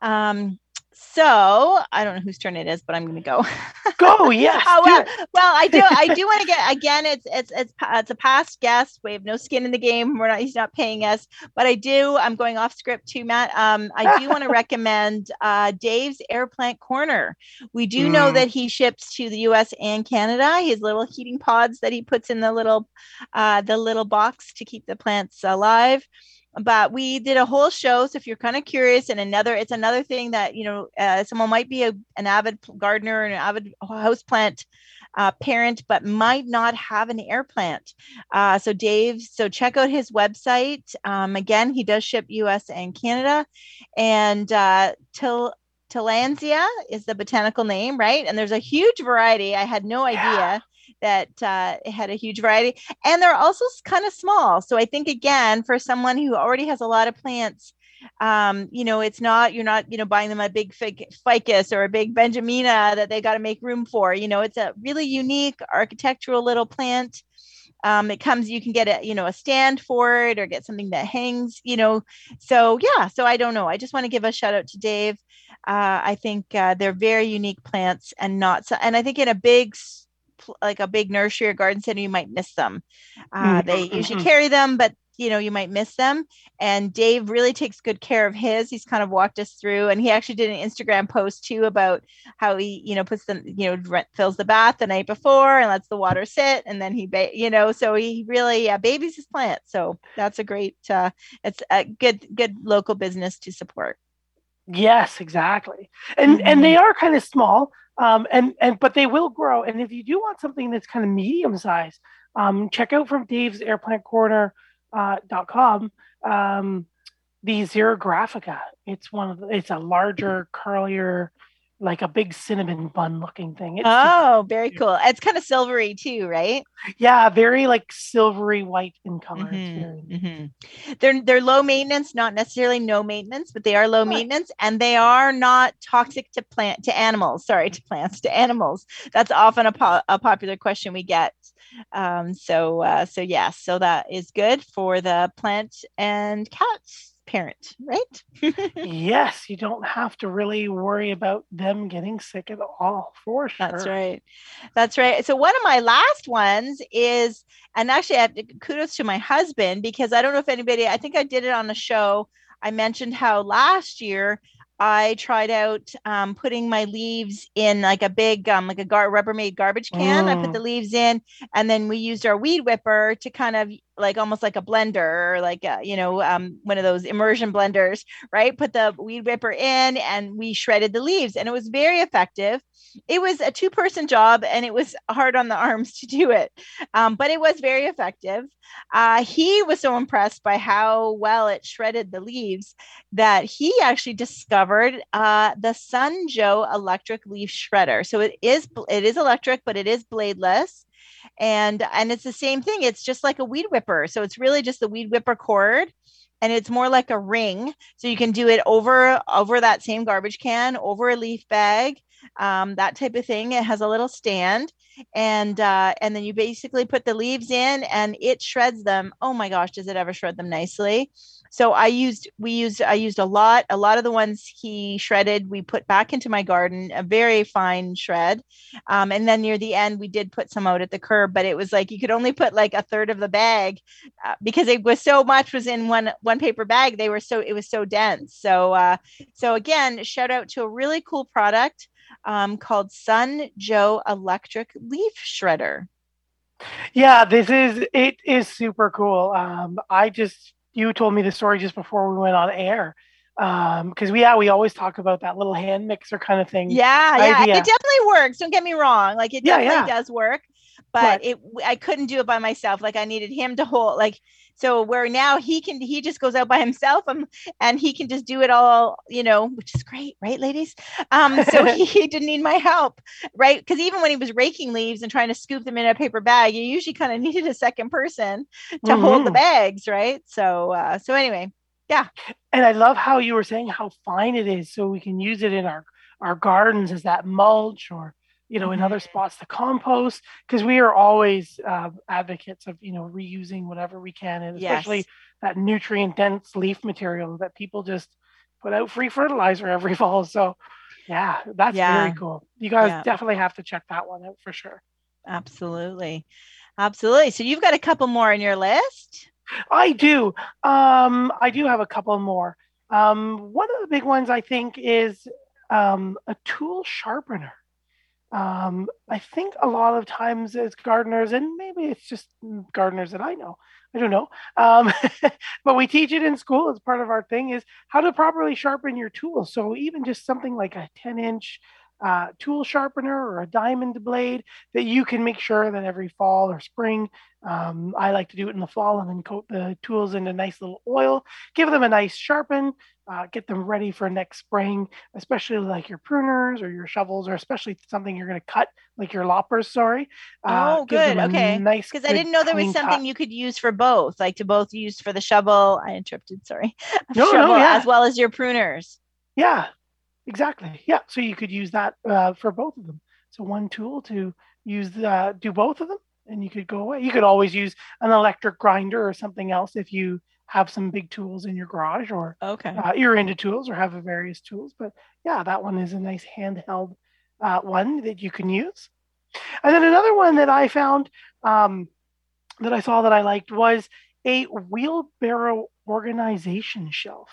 um so i don't know whose turn it is but i'm going to go Go. Yes. Oh, well, well, I do. I do want to get again. It's it's it's it's a past guest. We have no skin in the game. We're not. He's not paying us. But I do. I'm going off script too, Matt. Um, I do want to recommend uh, Dave's Air Plant Corner. We do know Mm. that he ships to the U.S. and Canada. His little heating pods that he puts in the little uh, the little box to keep the plants alive but we did a whole show so if you're kind of curious and another it's another thing that you know uh, someone might be a, an avid gardener and an avid houseplant uh, parent but might not have an air plant uh, so dave so check out his website um, again he does ship us and canada and uh, till Tillandsia is the botanical name, right? And there's a huge variety. I had no Yeah. That uh, had a huge variety and they're also kind of small. So i think again for someone who already has a lot of plants um, you know it's not you're not you know buying them a big fic- ficus or a big benjamina that they got to make room for. You know it's a really unique architectural little plant. Um, it comes you can get a you know a stand for it or get something that hangs you know. So yeah so i don't know. I just want to give a shout out to dave. Uh, i think uh, they're very unique plants and not so and i think in a big like a big nursery or garden center you might miss them uh, Mhm, they usually mhm. carry them but you know you might miss them and dave really takes good care of his he's kind of walked us through and he actually did an instagram post too about how he you know puts them you know re- fills the bath the night before and lets the water sit and then he ba- you know so he really uh, babies his plant so that's a great uh it's a good good local business to support Yes, exactly. And and Mm-hmm. they are kind of small, um, and and but they will grow. And if you do want something that's kind of medium size, um, check out from Dave's Airplant Corner uh, com um, the Xerographica. It's one of the, it's a larger, curlier, like a big cinnamon bun looking thing. It's oh very cool it's kind of silvery too right yeah, very like silvery white in color. It's Mhm, very neat. mhm. They're they're low maintenance, not necessarily no maintenance, but they are low Right. maintenance and they are not toxic to plant to animals. Sorry, to plants to animals. That's often a, po- a popular question we get. Um, so uh, so yes, so that is good for the plant and cat parent, right? yes, you don't have to really worry about them getting sick at all. For sure. That's right. That's right. So one of my last ones is, and actually, I have to, kudos to my husband because I don't know if anybody. I think I did it on a show. I mentioned how last year I tried out um, putting my leaves in like a big, um, like a gar- Rubbermaid garbage can. I put Mm. the leaves in, and then we used our weed whipper to kind of like almost like a blender or like a, you know um, one of those immersion blenders, right? Put the weed whipper in, and we shredded the leaves, and it was very effective. It was a two-person job, and it was hard on the arms to do it, um, but it was very effective. Uh, he was so impressed by how well it shredded the leaves that he actually discovered uh, the Sun Joe electric leaf shredder. So it is it is electric, but it is bladeless, and and it's the same thing. It's just like a weed whipper. So it's really just the weed whipper cord, and it's more like a ring. So you can do it over over that same garbage can, over a leaf bag, um, that type of thing. It has a little stand, and uh, and then you basically put the leaves in, and it shreds them. Oh my gosh, does it ever shred them nicely? So i used we used i used a lot a lot of the ones he shredded we put back into my garden a very fine shred. Um, and then near the end we did put some out at the curb but it was like you could only put like a third of the bag uh, because it was so much was in one one paper bag. They were so it was so dense. So uh, so again shout out to a really cool product um, called sun joe electric leaf shredder. Yeah, this is it is super cool. Um, I just you told me the story just before we went on air. Um, because we yeah, we always talk about that little hand mixer kind of thing. Yeah, yeah, it definitely works. Don't get me wrong; like it Yeah, definitely yeah. does work. But But- it, I couldn't do it by myself. Like I needed him to hold. Like so, where now he can, he just goes out by himself, um, and he can just do it all. You know, which is great, right, ladies? Um, so he, he didn't need my help, right? Because even when he was raking leaves and trying to scoop them in a paper bag, you usually kind of needed a second person to hold the Mhm. bags, right? So, uh, so anyway, yeah. And I love how you were saying how fine it is, so we can use it in our our gardens as that mulch, or you know, in other spots to compost. Because we are always uh, advocates of you know reusing whatever we can, and especially Yes. that nutrient dense leaf material that people just put out free fertilizer every fall. So yeah, that's Yeah. very cool. You guys Yeah. definitely have to check that one out for sure. absolutely, absolutely. So you've got a couple more in your list. I do. Um, I do have a couple more. Um, one of the big ones I think is um, a tool sharpener. Um, I think a lot of times as gardeners, and maybe it's just gardeners that I know, I don't know, um, but we teach it in school as part of our thing is how to properly sharpen your tools. So even just something like a 10 inch uh, tool sharpener or a diamond blade that you can make sure that every fall or spring um, I like to do it in the fall and then coat the tools in a nice little oil, give them a nice sharpen, uh, get them ready for next spring, especially like your pruners or your shovels, or especially something you're going to cut, like your loppers. Sorry. Uh, Oh, good. Okay. Nice. because I didn't know there was something cut. you could use for both, like to both use for the shovel. I interrupted, sorry. No, no, shovel yeah. as well as your pruners. Yeah, exactly. Yeah. So you could use that uh, for both of them. So one tool to use, uh, do both of them, and you could go away. You could always use an electric grinder or something else if you have some big tools in your garage or Okay. uh, you're into tools or have various tools. But yeah, that one is a nice handheld uh, one that you can use. And then another one that I found um, that I saw that I liked was a wheelbarrow organization shelf.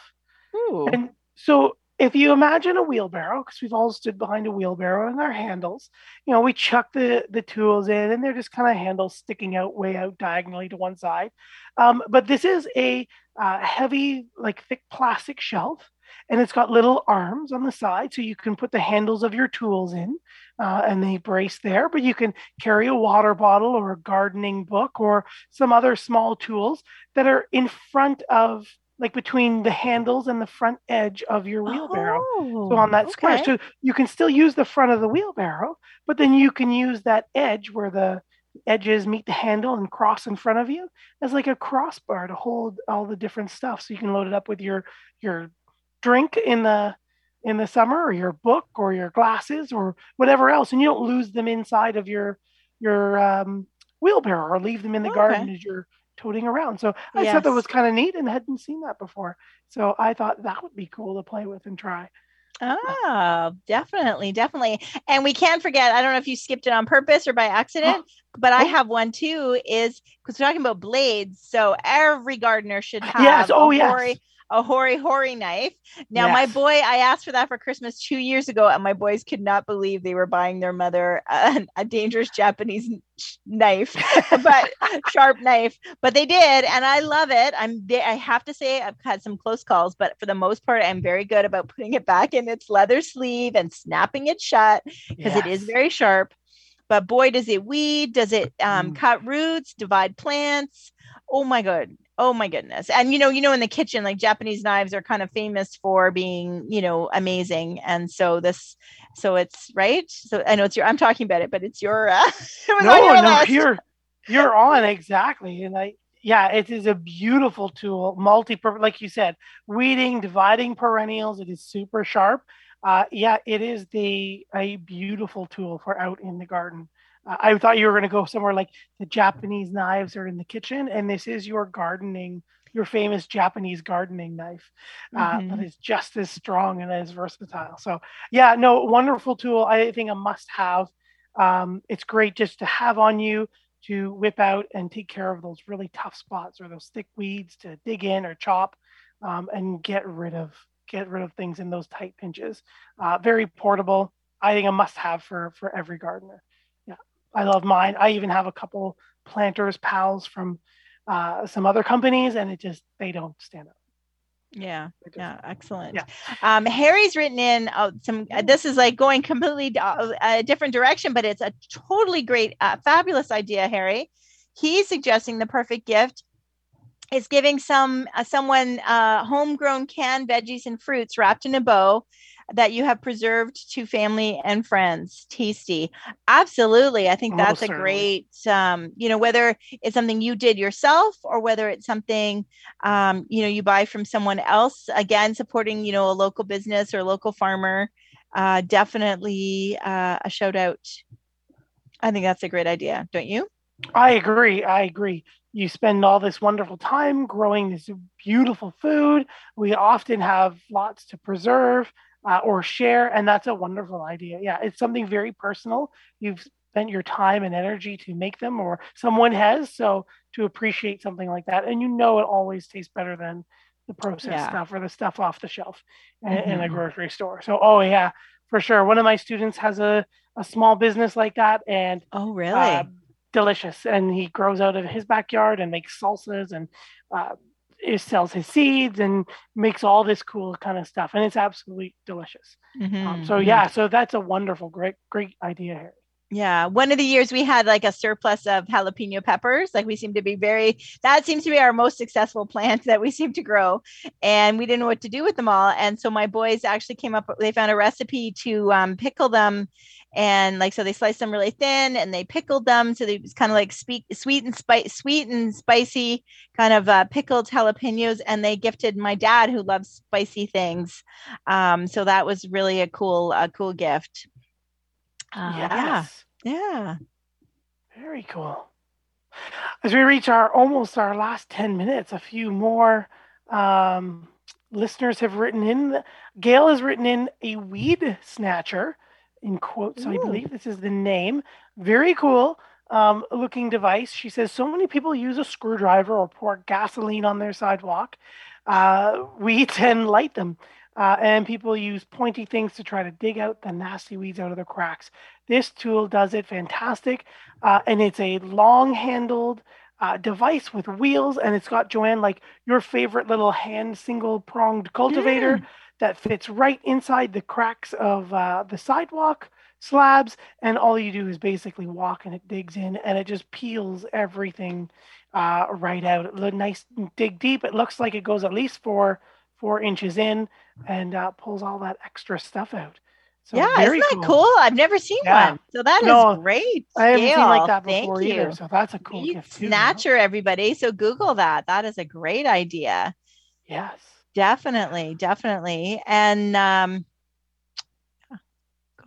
Ooh. And so if you imagine a wheelbarrow, because we've all stood behind a wheelbarrow and our handles, you know, we chuck the, the tools in and they're just kind of handles sticking out way out diagonally to one side. Um, but this is a uh, heavy, like thick plastic shelf. And it's got little arms on the side, so you can put the handles of your tools in, uh, and they brace there. But you can carry a water bottle or a gardening book or some other small tools that are in front of like between the handles and the front edge of your wheelbarrow. so on that square. Oh, okay. So you can still use the front of the wheelbarrow, but then you can use that edge where the edges meet the handle and cross in front of you as like a crossbar to hold all the different stuff. So you can load it up with your your drink in the in the summer or your book or your glasses or whatever else and you don't lose them inside of your your um, wheelbarrow or leave them in the Okay. garden as you're toting around so i thought that was kind of neat and hadn't seen that before so i thought that would be cool to play with and try Ah, definitely, definitely. And we can't forget, I don't know if you skipped it on purpose or by accident, but I Oh. have one too, is because we're talking about blades. So every gardener should have Yes, oh, a yes. A hori hori knife. Now, my boy, I asked for that for Christmas two years ago, and my boys could not believe they were buying their mother a, a dangerous Japanese knife, but sharp knife. But they did, and I love it. I'm I have to say I've had some close calls, but for the most part, I'm very good about putting it back in its leather sleeve and snapping it shut because yes. it is very sharp. But boy, does it weed? Does it um, mm. cut roots, divide plants? Oh my god! Oh my goodness! And you know, you know, in the kitchen, like Japanese knives are kind of famous for being, you know, amazing. And so this, so it's right. So I know it's your. I'm talking about it, but it's your. Uh, it no, your no, you're you're on exactly, and I yeah, it is a beautiful tool, multi like you said, weeding, dividing perennials. It is super sharp. Uh, yeah, it is the a beautiful tool for out in the garden. Uh, I thought you were going to go somewhere like the Japanese knives are in the kitchen, and this is your gardening, your famous Japanese gardening knife, uh, mm-hmm. that is just as strong and as versatile. So, yeah, no, wonderful tool. I think a must-have. Um, it's great just to have on you to whip out and take care of those really tough spots or those thick weeds to dig in or chop um, and get rid of get rid of things in those tight pinches. Uh, very portable. I think a must have for for every gardener. I love mine. I even have a couple planters pals from uh, some other companies, and it just they don't stand up. Yeah, yeah, excellent. Yeah. Um, Harry's written in uh, some. Uh, this is like going completely uh, a different direction, but it's a totally great, uh, fabulous idea, Harry. He's suggesting the perfect gift is giving some uh, someone uh, homegrown canned veggies and fruits wrapped in a bow that you have preserved to family and friends tasty. Absolutely. I think that's a great um, you know whether it's something you did yourself or whether it's something um, you know you buy from someone else. Again supporting you know a local business or local farmer uh, definitely uh, a shout out. I think that's a great idea. Don't you? I agree. I agree. You spend all this wonderful time growing this beautiful food. We often have lots to preserve uh, or share, and that's a wonderful idea. Yeah, it's something very personal. You've spent your time and energy to make them, or someone has. So to appreciate something like that, and you know it always tastes better than the processed yeah. stuff or the stuff off the shelf mm-hmm. in, a mm-hmm. grocery store. So, oh yeah, for sure. One of my students has a a small business like that, and oh really. Uh, delicious. And he grows out of his backyard and makes salsas and uh, sells his seeds and makes all this cool kind of stuff. And it's absolutely delicious. Mm-hmm. Um, so yeah, so that's a wonderful, great, great idea, Harry. Yeah, one of the years we had like a surplus of jalapeno peppers. Like we seem to be very that seems to be our most successful plant that we seem to grow, and we didn't know what to do with them all. And so my boys actually came up. They found a recipe to um, pickle them and like so they sliced them really thin and they pickled them so they was kind of like sweet sweet and spice sweet and spicy kind of uh, pickled jalapenos and they gifted my dad who loves spicy things um, so that was really a cool a cool gift uh, yes. yeah yeah very cool as we reach our almost our last 10 minutes a few more um, listeners have written in gail has written in a weed snatcher in quotes, Ooh. I believe this is the name. Very cool um, looking device. She says so many people use a screwdriver or pour gasoline on their sidewalk. Uh, weeds and light them. Uh, and people use pointy things to try to dig out the nasty weeds out of the cracks. This tool does it fantastic, uh, and it's a long-handled uh, device with wheels, and it's got Joanne like your favorite little hand single-pronged cultivator. Mm that fits right inside the cracks of uh, the sidewalk slabs. And all you do is basically walk and it digs in and it just peels everything uh, right out. A nice dig deep. It looks like it goes at least four four inches in and uh, pulls all that extra stuff out. So yeah, isn't that cool. cool? I've never seen yeah. one. So that no, is great. I haven't seen like that before Thank either. You. So that's a cool gift too. Snatcher, everybody. So Google that. That is a great idea. Yes. Definitely, definitely. And um go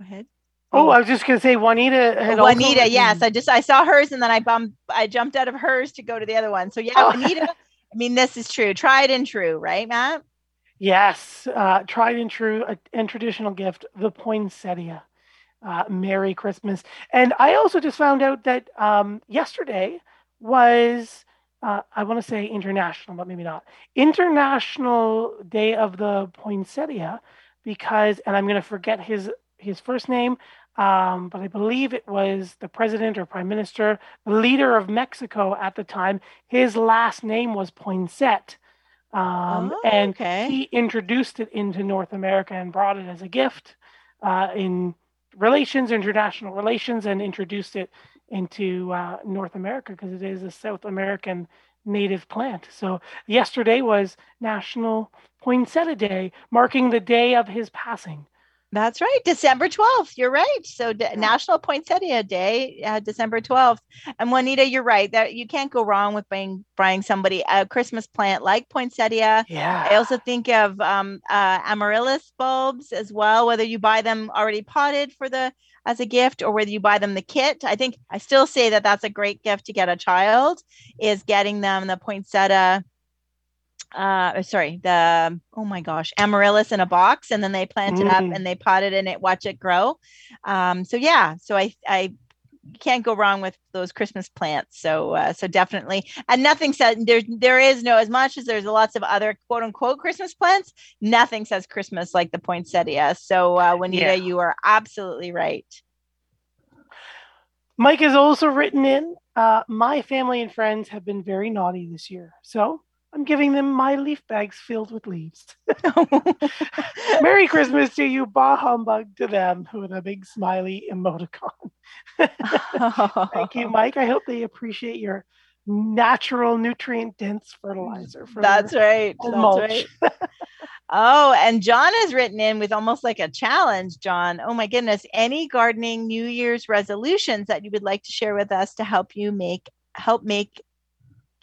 ahead. Oh, I was just gonna say Juanita had Juanita, also- yes. I just I saw hers and then I bumped I jumped out of hers to go to the other one. So yeah, oh. Juanita, I mean this is true. Tried and true, right, Matt? Yes, uh, tried and true uh, and traditional gift, the poinsettia. Uh, Merry Christmas. And I also just found out that um, yesterday was uh, I want to say international, but maybe not. International Day of the Poinsettia, because, and I'm going to forget his his first name, um, but I believe it was the president or prime minister, the leader of Mexico at the time. His last name was Poinsett. Um, Oh, and okay. he introduced it into North America and brought it as a gift uh, in relations, international relations, and introduced it into uh, North America because it is a South American native plant. So yesterday was National Poinsettia Day, marking the day of his passing. That's right, December 12th. You're right. So D- National Poinsettia Day, uh, December 12th. And Juanita, you're right that you can't go wrong with buying buying somebody a Christmas plant like poinsettia. Yeah. I also think of um, uh, amaryllis bulbs as well. Whether you buy them already potted for the as a gift or whether you buy them the kit, I think I still say that that's a great gift to get a child is getting them the poinsettia. Uh, sorry, the oh my gosh, amaryllis in a box, and then they plant it up Mm. and they pot it and it watch it grow. Um, so yeah, so I I can't go wrong with those Christmas plants. So uh, so definitely, and nothing says there there is no as much as there's lots of other quote unquote Christmas plants. Nothing says Christmas like the poinsettia. So uh, Juanita, Yeah. you are absolutely right. Mike has also written in uh, My family and friends have been very naughty this year. So I'm giving them my leaf bags filled with leaves. Merry Christmas to you, bah humbug to them, with a big smiley emoticon. Thank you, Mike. I hope they appreciate your natural nutrient dense fertilizer. For That's right. That's mulch. right. Oh, and John has written in with almost like a challenge, John. Oh my goodness. Any gardening New Year's resolutions that you would like to share with us to help you make help make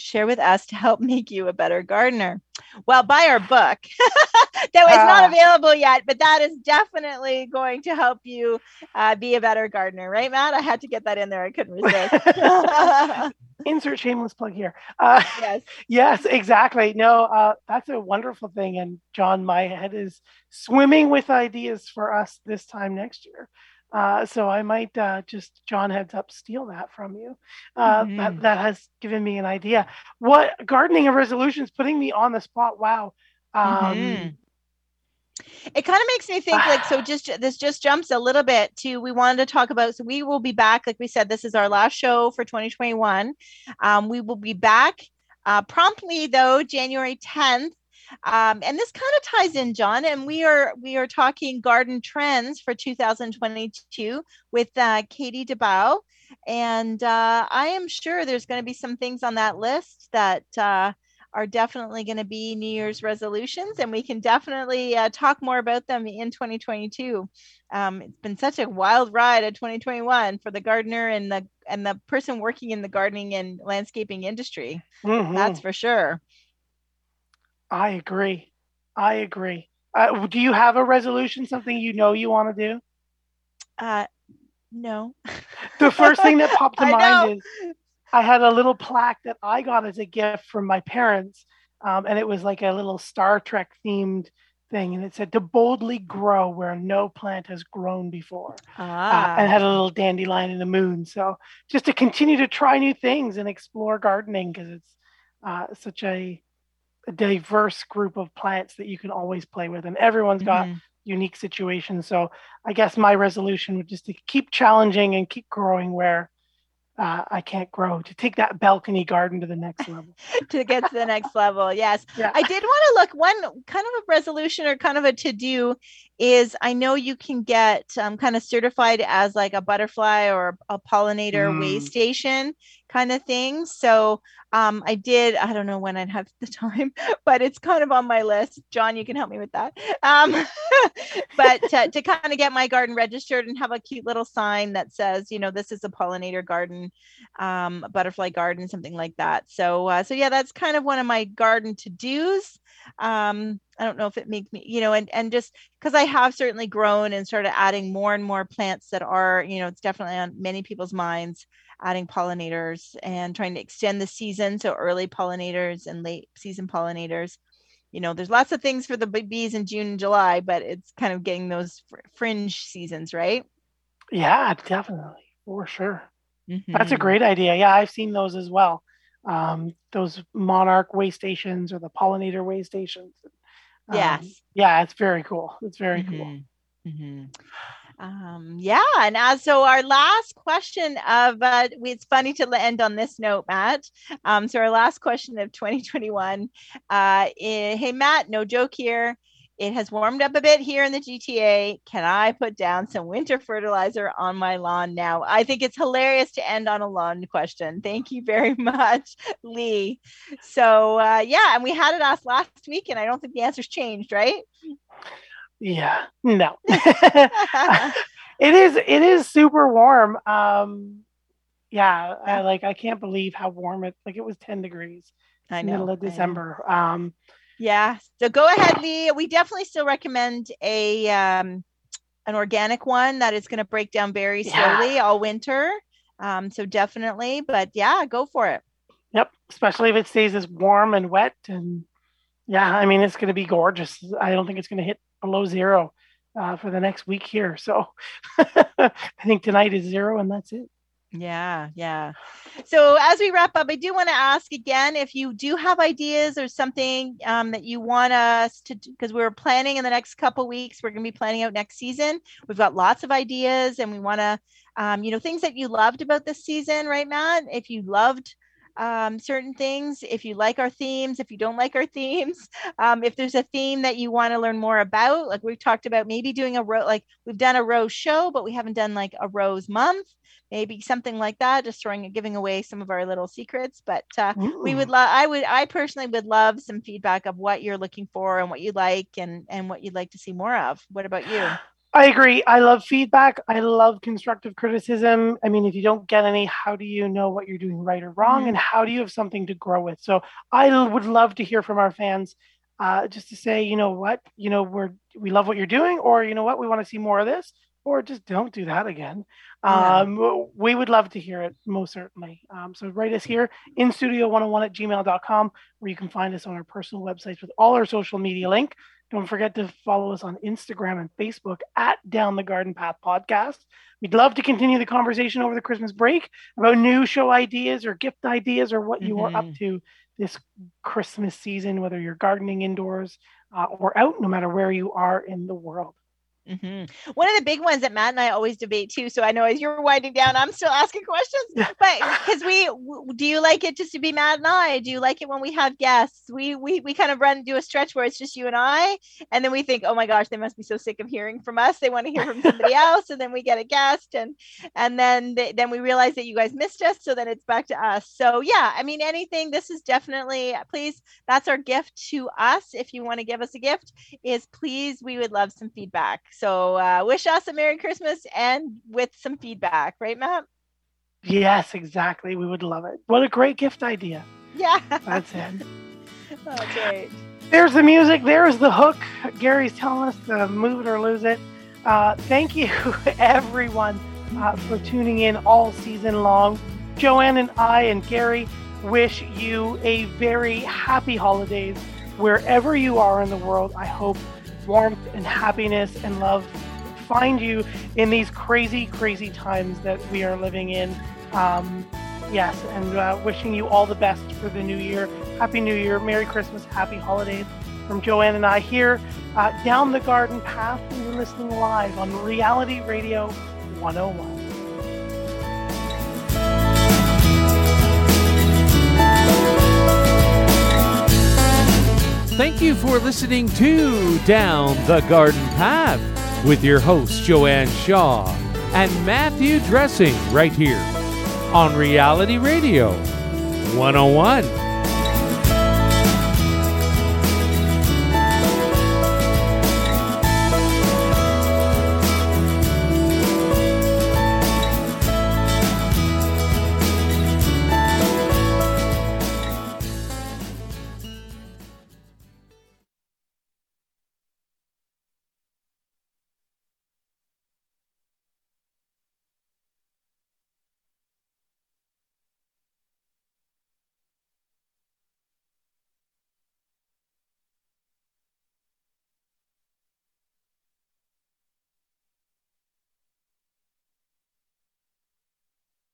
share with us to help make you a better gardener? Well, buy our book. that was not Ah. available yet, but that is definitely going to help you uh, be a better gardener, right, Matt? I had to get that in there. I couldn't resist. Insert shameless plug here. Uh, yes. Yes, exactly. No, uh, that's a wonderful thing. And John, my head is swimming with ideas for us this time next year. Uh, so I might uh, just, John, heads up, steal that from you. Uh, Mhm. that, that has given me an idea. What gardening of resolutions putting me on the spot? Wow. Um, Mhm. it kind of makes me think like so just this just jumps a little bit to we wanted to talk about so we will be back like we said this is our last show for 2021 um, we will be back uh, promptly though january 10th um, and this kind of ties in john and we are we are talking garden trends for 2022 with uh, Katie Dubow and uh, i am sure there's going to be some things on that list that uh, are definitely going to be New Year's resolutions, and we can definitely uh, talk more about them in 2022. Um, it's been such a wild ride at 2021 for the gardener and the and the person working in the gardening and landscaping industry. mhm. That's for sure. I agree. I agree. Uh, do you have a resolution, something you know you want to do? Uh, no, The first thing that popped to mind is I had a little plaque that I got as a gift from my parents, um, and it was like a little Star Trek themed thing, and it said to boldly grow where no plant has grown before, uh, ah, and had a little dandelion in the moon. So just to continue to try new things and explore gardening because it's uh, such a, a diverse group of plants that you can always play with, and everyone's got mhm. unique situations. So I guess my resolution would just to keep challenging and keep growing where uh, I can't grow, to take that balcony garden to the next level. to get to the next level. Yes. Yeah. I did want to look one kind of a resolution or kind of a to do is I know you can get um, kind of certified as like a butterfly or a pollinator way Mm. station kind of thing. So um, I did, I don't know when I'd have the time, but it's kind of on my list. John, you can help me with that. Um, but to, to kind of get my garden registered and have a cute little sign that says, you know, this is a pollinator garden um, a butterfly garden, something like that. So, uh, so yeah, that's kind of one of my garden to dos. Um, I don't know if it makes me, you know, and and just because I have certainly grown and started adding more and more plants that are, you know, it's definitely on many people's minds, adding pollinators and trying to extend the season, so early pollinators and late season pollinators. You know, there's lots of things for the bees in June and July, but it's kind of getting those fr- fringe seasons, right? Yeah, definitely, for sure. That's a Mhm. great idea. Yeah, I've seen those as well. um, those monarch way stations or the pollinator way stations. Um, yes. Yeah, it's very cool. It's very mm-hmm. cool. Mm-hmm. Um, yeah, and as so our last question of uh, it's funny to end on this note, Matt. Um, so our last question of 2021. Uh, eh, hey Matt, no joke here. It has warmed up a bit here in the GTA. Can I put down some winter fertilizer on my lawn now? I think it's hilarious to end on a lawn question. Thank you very much, Lee. So, uh, yeah, and we had it asked last week, and I don't think the answer's changed, right? Yeah, no. it is it is super warm. Um yeah, I like I can't believe how warm it like it was 10 degrees. I know. Middle of December. Um yeah. So go ahead, Lee. We definitely still recommend a um, an organic one that is going to break down very slowly yeah. all winter. Um, so definitely, but yeah, go for it. Yep, especially if it stays as warm and wet, and yeah, I mean it's going to be gorgeous. I don't think it's going to hit below zero uh, for the next week here. So I think tonight is zero, and that's it. Yeah, yeah. So as we wrap up, I do want to ask again if you do have ideas or something um, that you want us to, because we're planning in the next couple weeks. We're going to be planning out next season. We've got lots of ideas, and we want to, um, you know, things that you loved about this season, right, Matt? If you loved um, certain things, if you like our themes, if you don't like our themes, um, if there's a theme that you want to learn more about, like we've talked about, maybe doing a row, like we've done a rose show, but we haven't done like a rose month maybe something like that just throwing a giving away some of our little secrets but uh, we would love i would i personally would love some feedback of what you're looking for and what you like and and what you'd like to see more of. What about you I agree. I love feedback. I love constructive criticism. I mean, if you don't get any, how do you know what you're doing right or wrong? Mm-hmm. And how do you have something to grow with? So I would love to hear from our fans uh, just to say, you know what, you know, we're, we love what you're doing, or you know what, we want to see more of this, or just don't do that again. Yeah. Um, we would love to hear it, most certainly. Um, so write us here in studio101 at gmail.com, where you can find us on our personal websites with all our social media link. Don't forget to follow us on Instagram and Facebook at Down the Garden Path Podcast. We'd love to continue the conversation over the Christmas break about new show ideas or gift ideas or what you mm-hmm. are up to this Christmas season, whether you're gardening indoors uh, or out, no matter where you are in the world. Mm-hmm. One of the big ones that Matt and I always debate too. So I know as you're winding down, I'm still asking questions. But because we, do you like it just to be Matt and I? Do you like it when we have guests? We we we kind of run do a stretch where it's just you and I, and then we think, oh my gosh, they must be so sick of hearing from us. They want to hear from somebody else, and then we get a guest, and and then they, then we realize that you guys missed us, so then it's back to us. So yeah, I mean anything. This is definitely please. That's our gift to us. If you want to give us a gift, is please we would love some feedback. So uh, wish us a Merry Christmas and with some feedback, right, Matt? Yes, exactly. We would love it. What a great gift idea. Yeah. That's it. oh, great. There's the music. There's the hook. Gary's telling us to move it or lose it. Uh, thank you, everyone, uh, for tuning in all season long. Joanne and I and Gary wish you a very happy holidays wherever you are in the world. I hope warmth and happiness and love find you in these crazy, crazy times that we are living in. Um, yes, and uh, wishing you all the best for the new year. Happy New Year, Merry Christmas, Happy Holidays from Joanne and I here uh, down the garden path. And you're listening live on Reality Radio 101. Thank you for listening to Down the Garden Path with your host, Joanne Shaw and Matthew Dressing, right here on Reality Radio 101.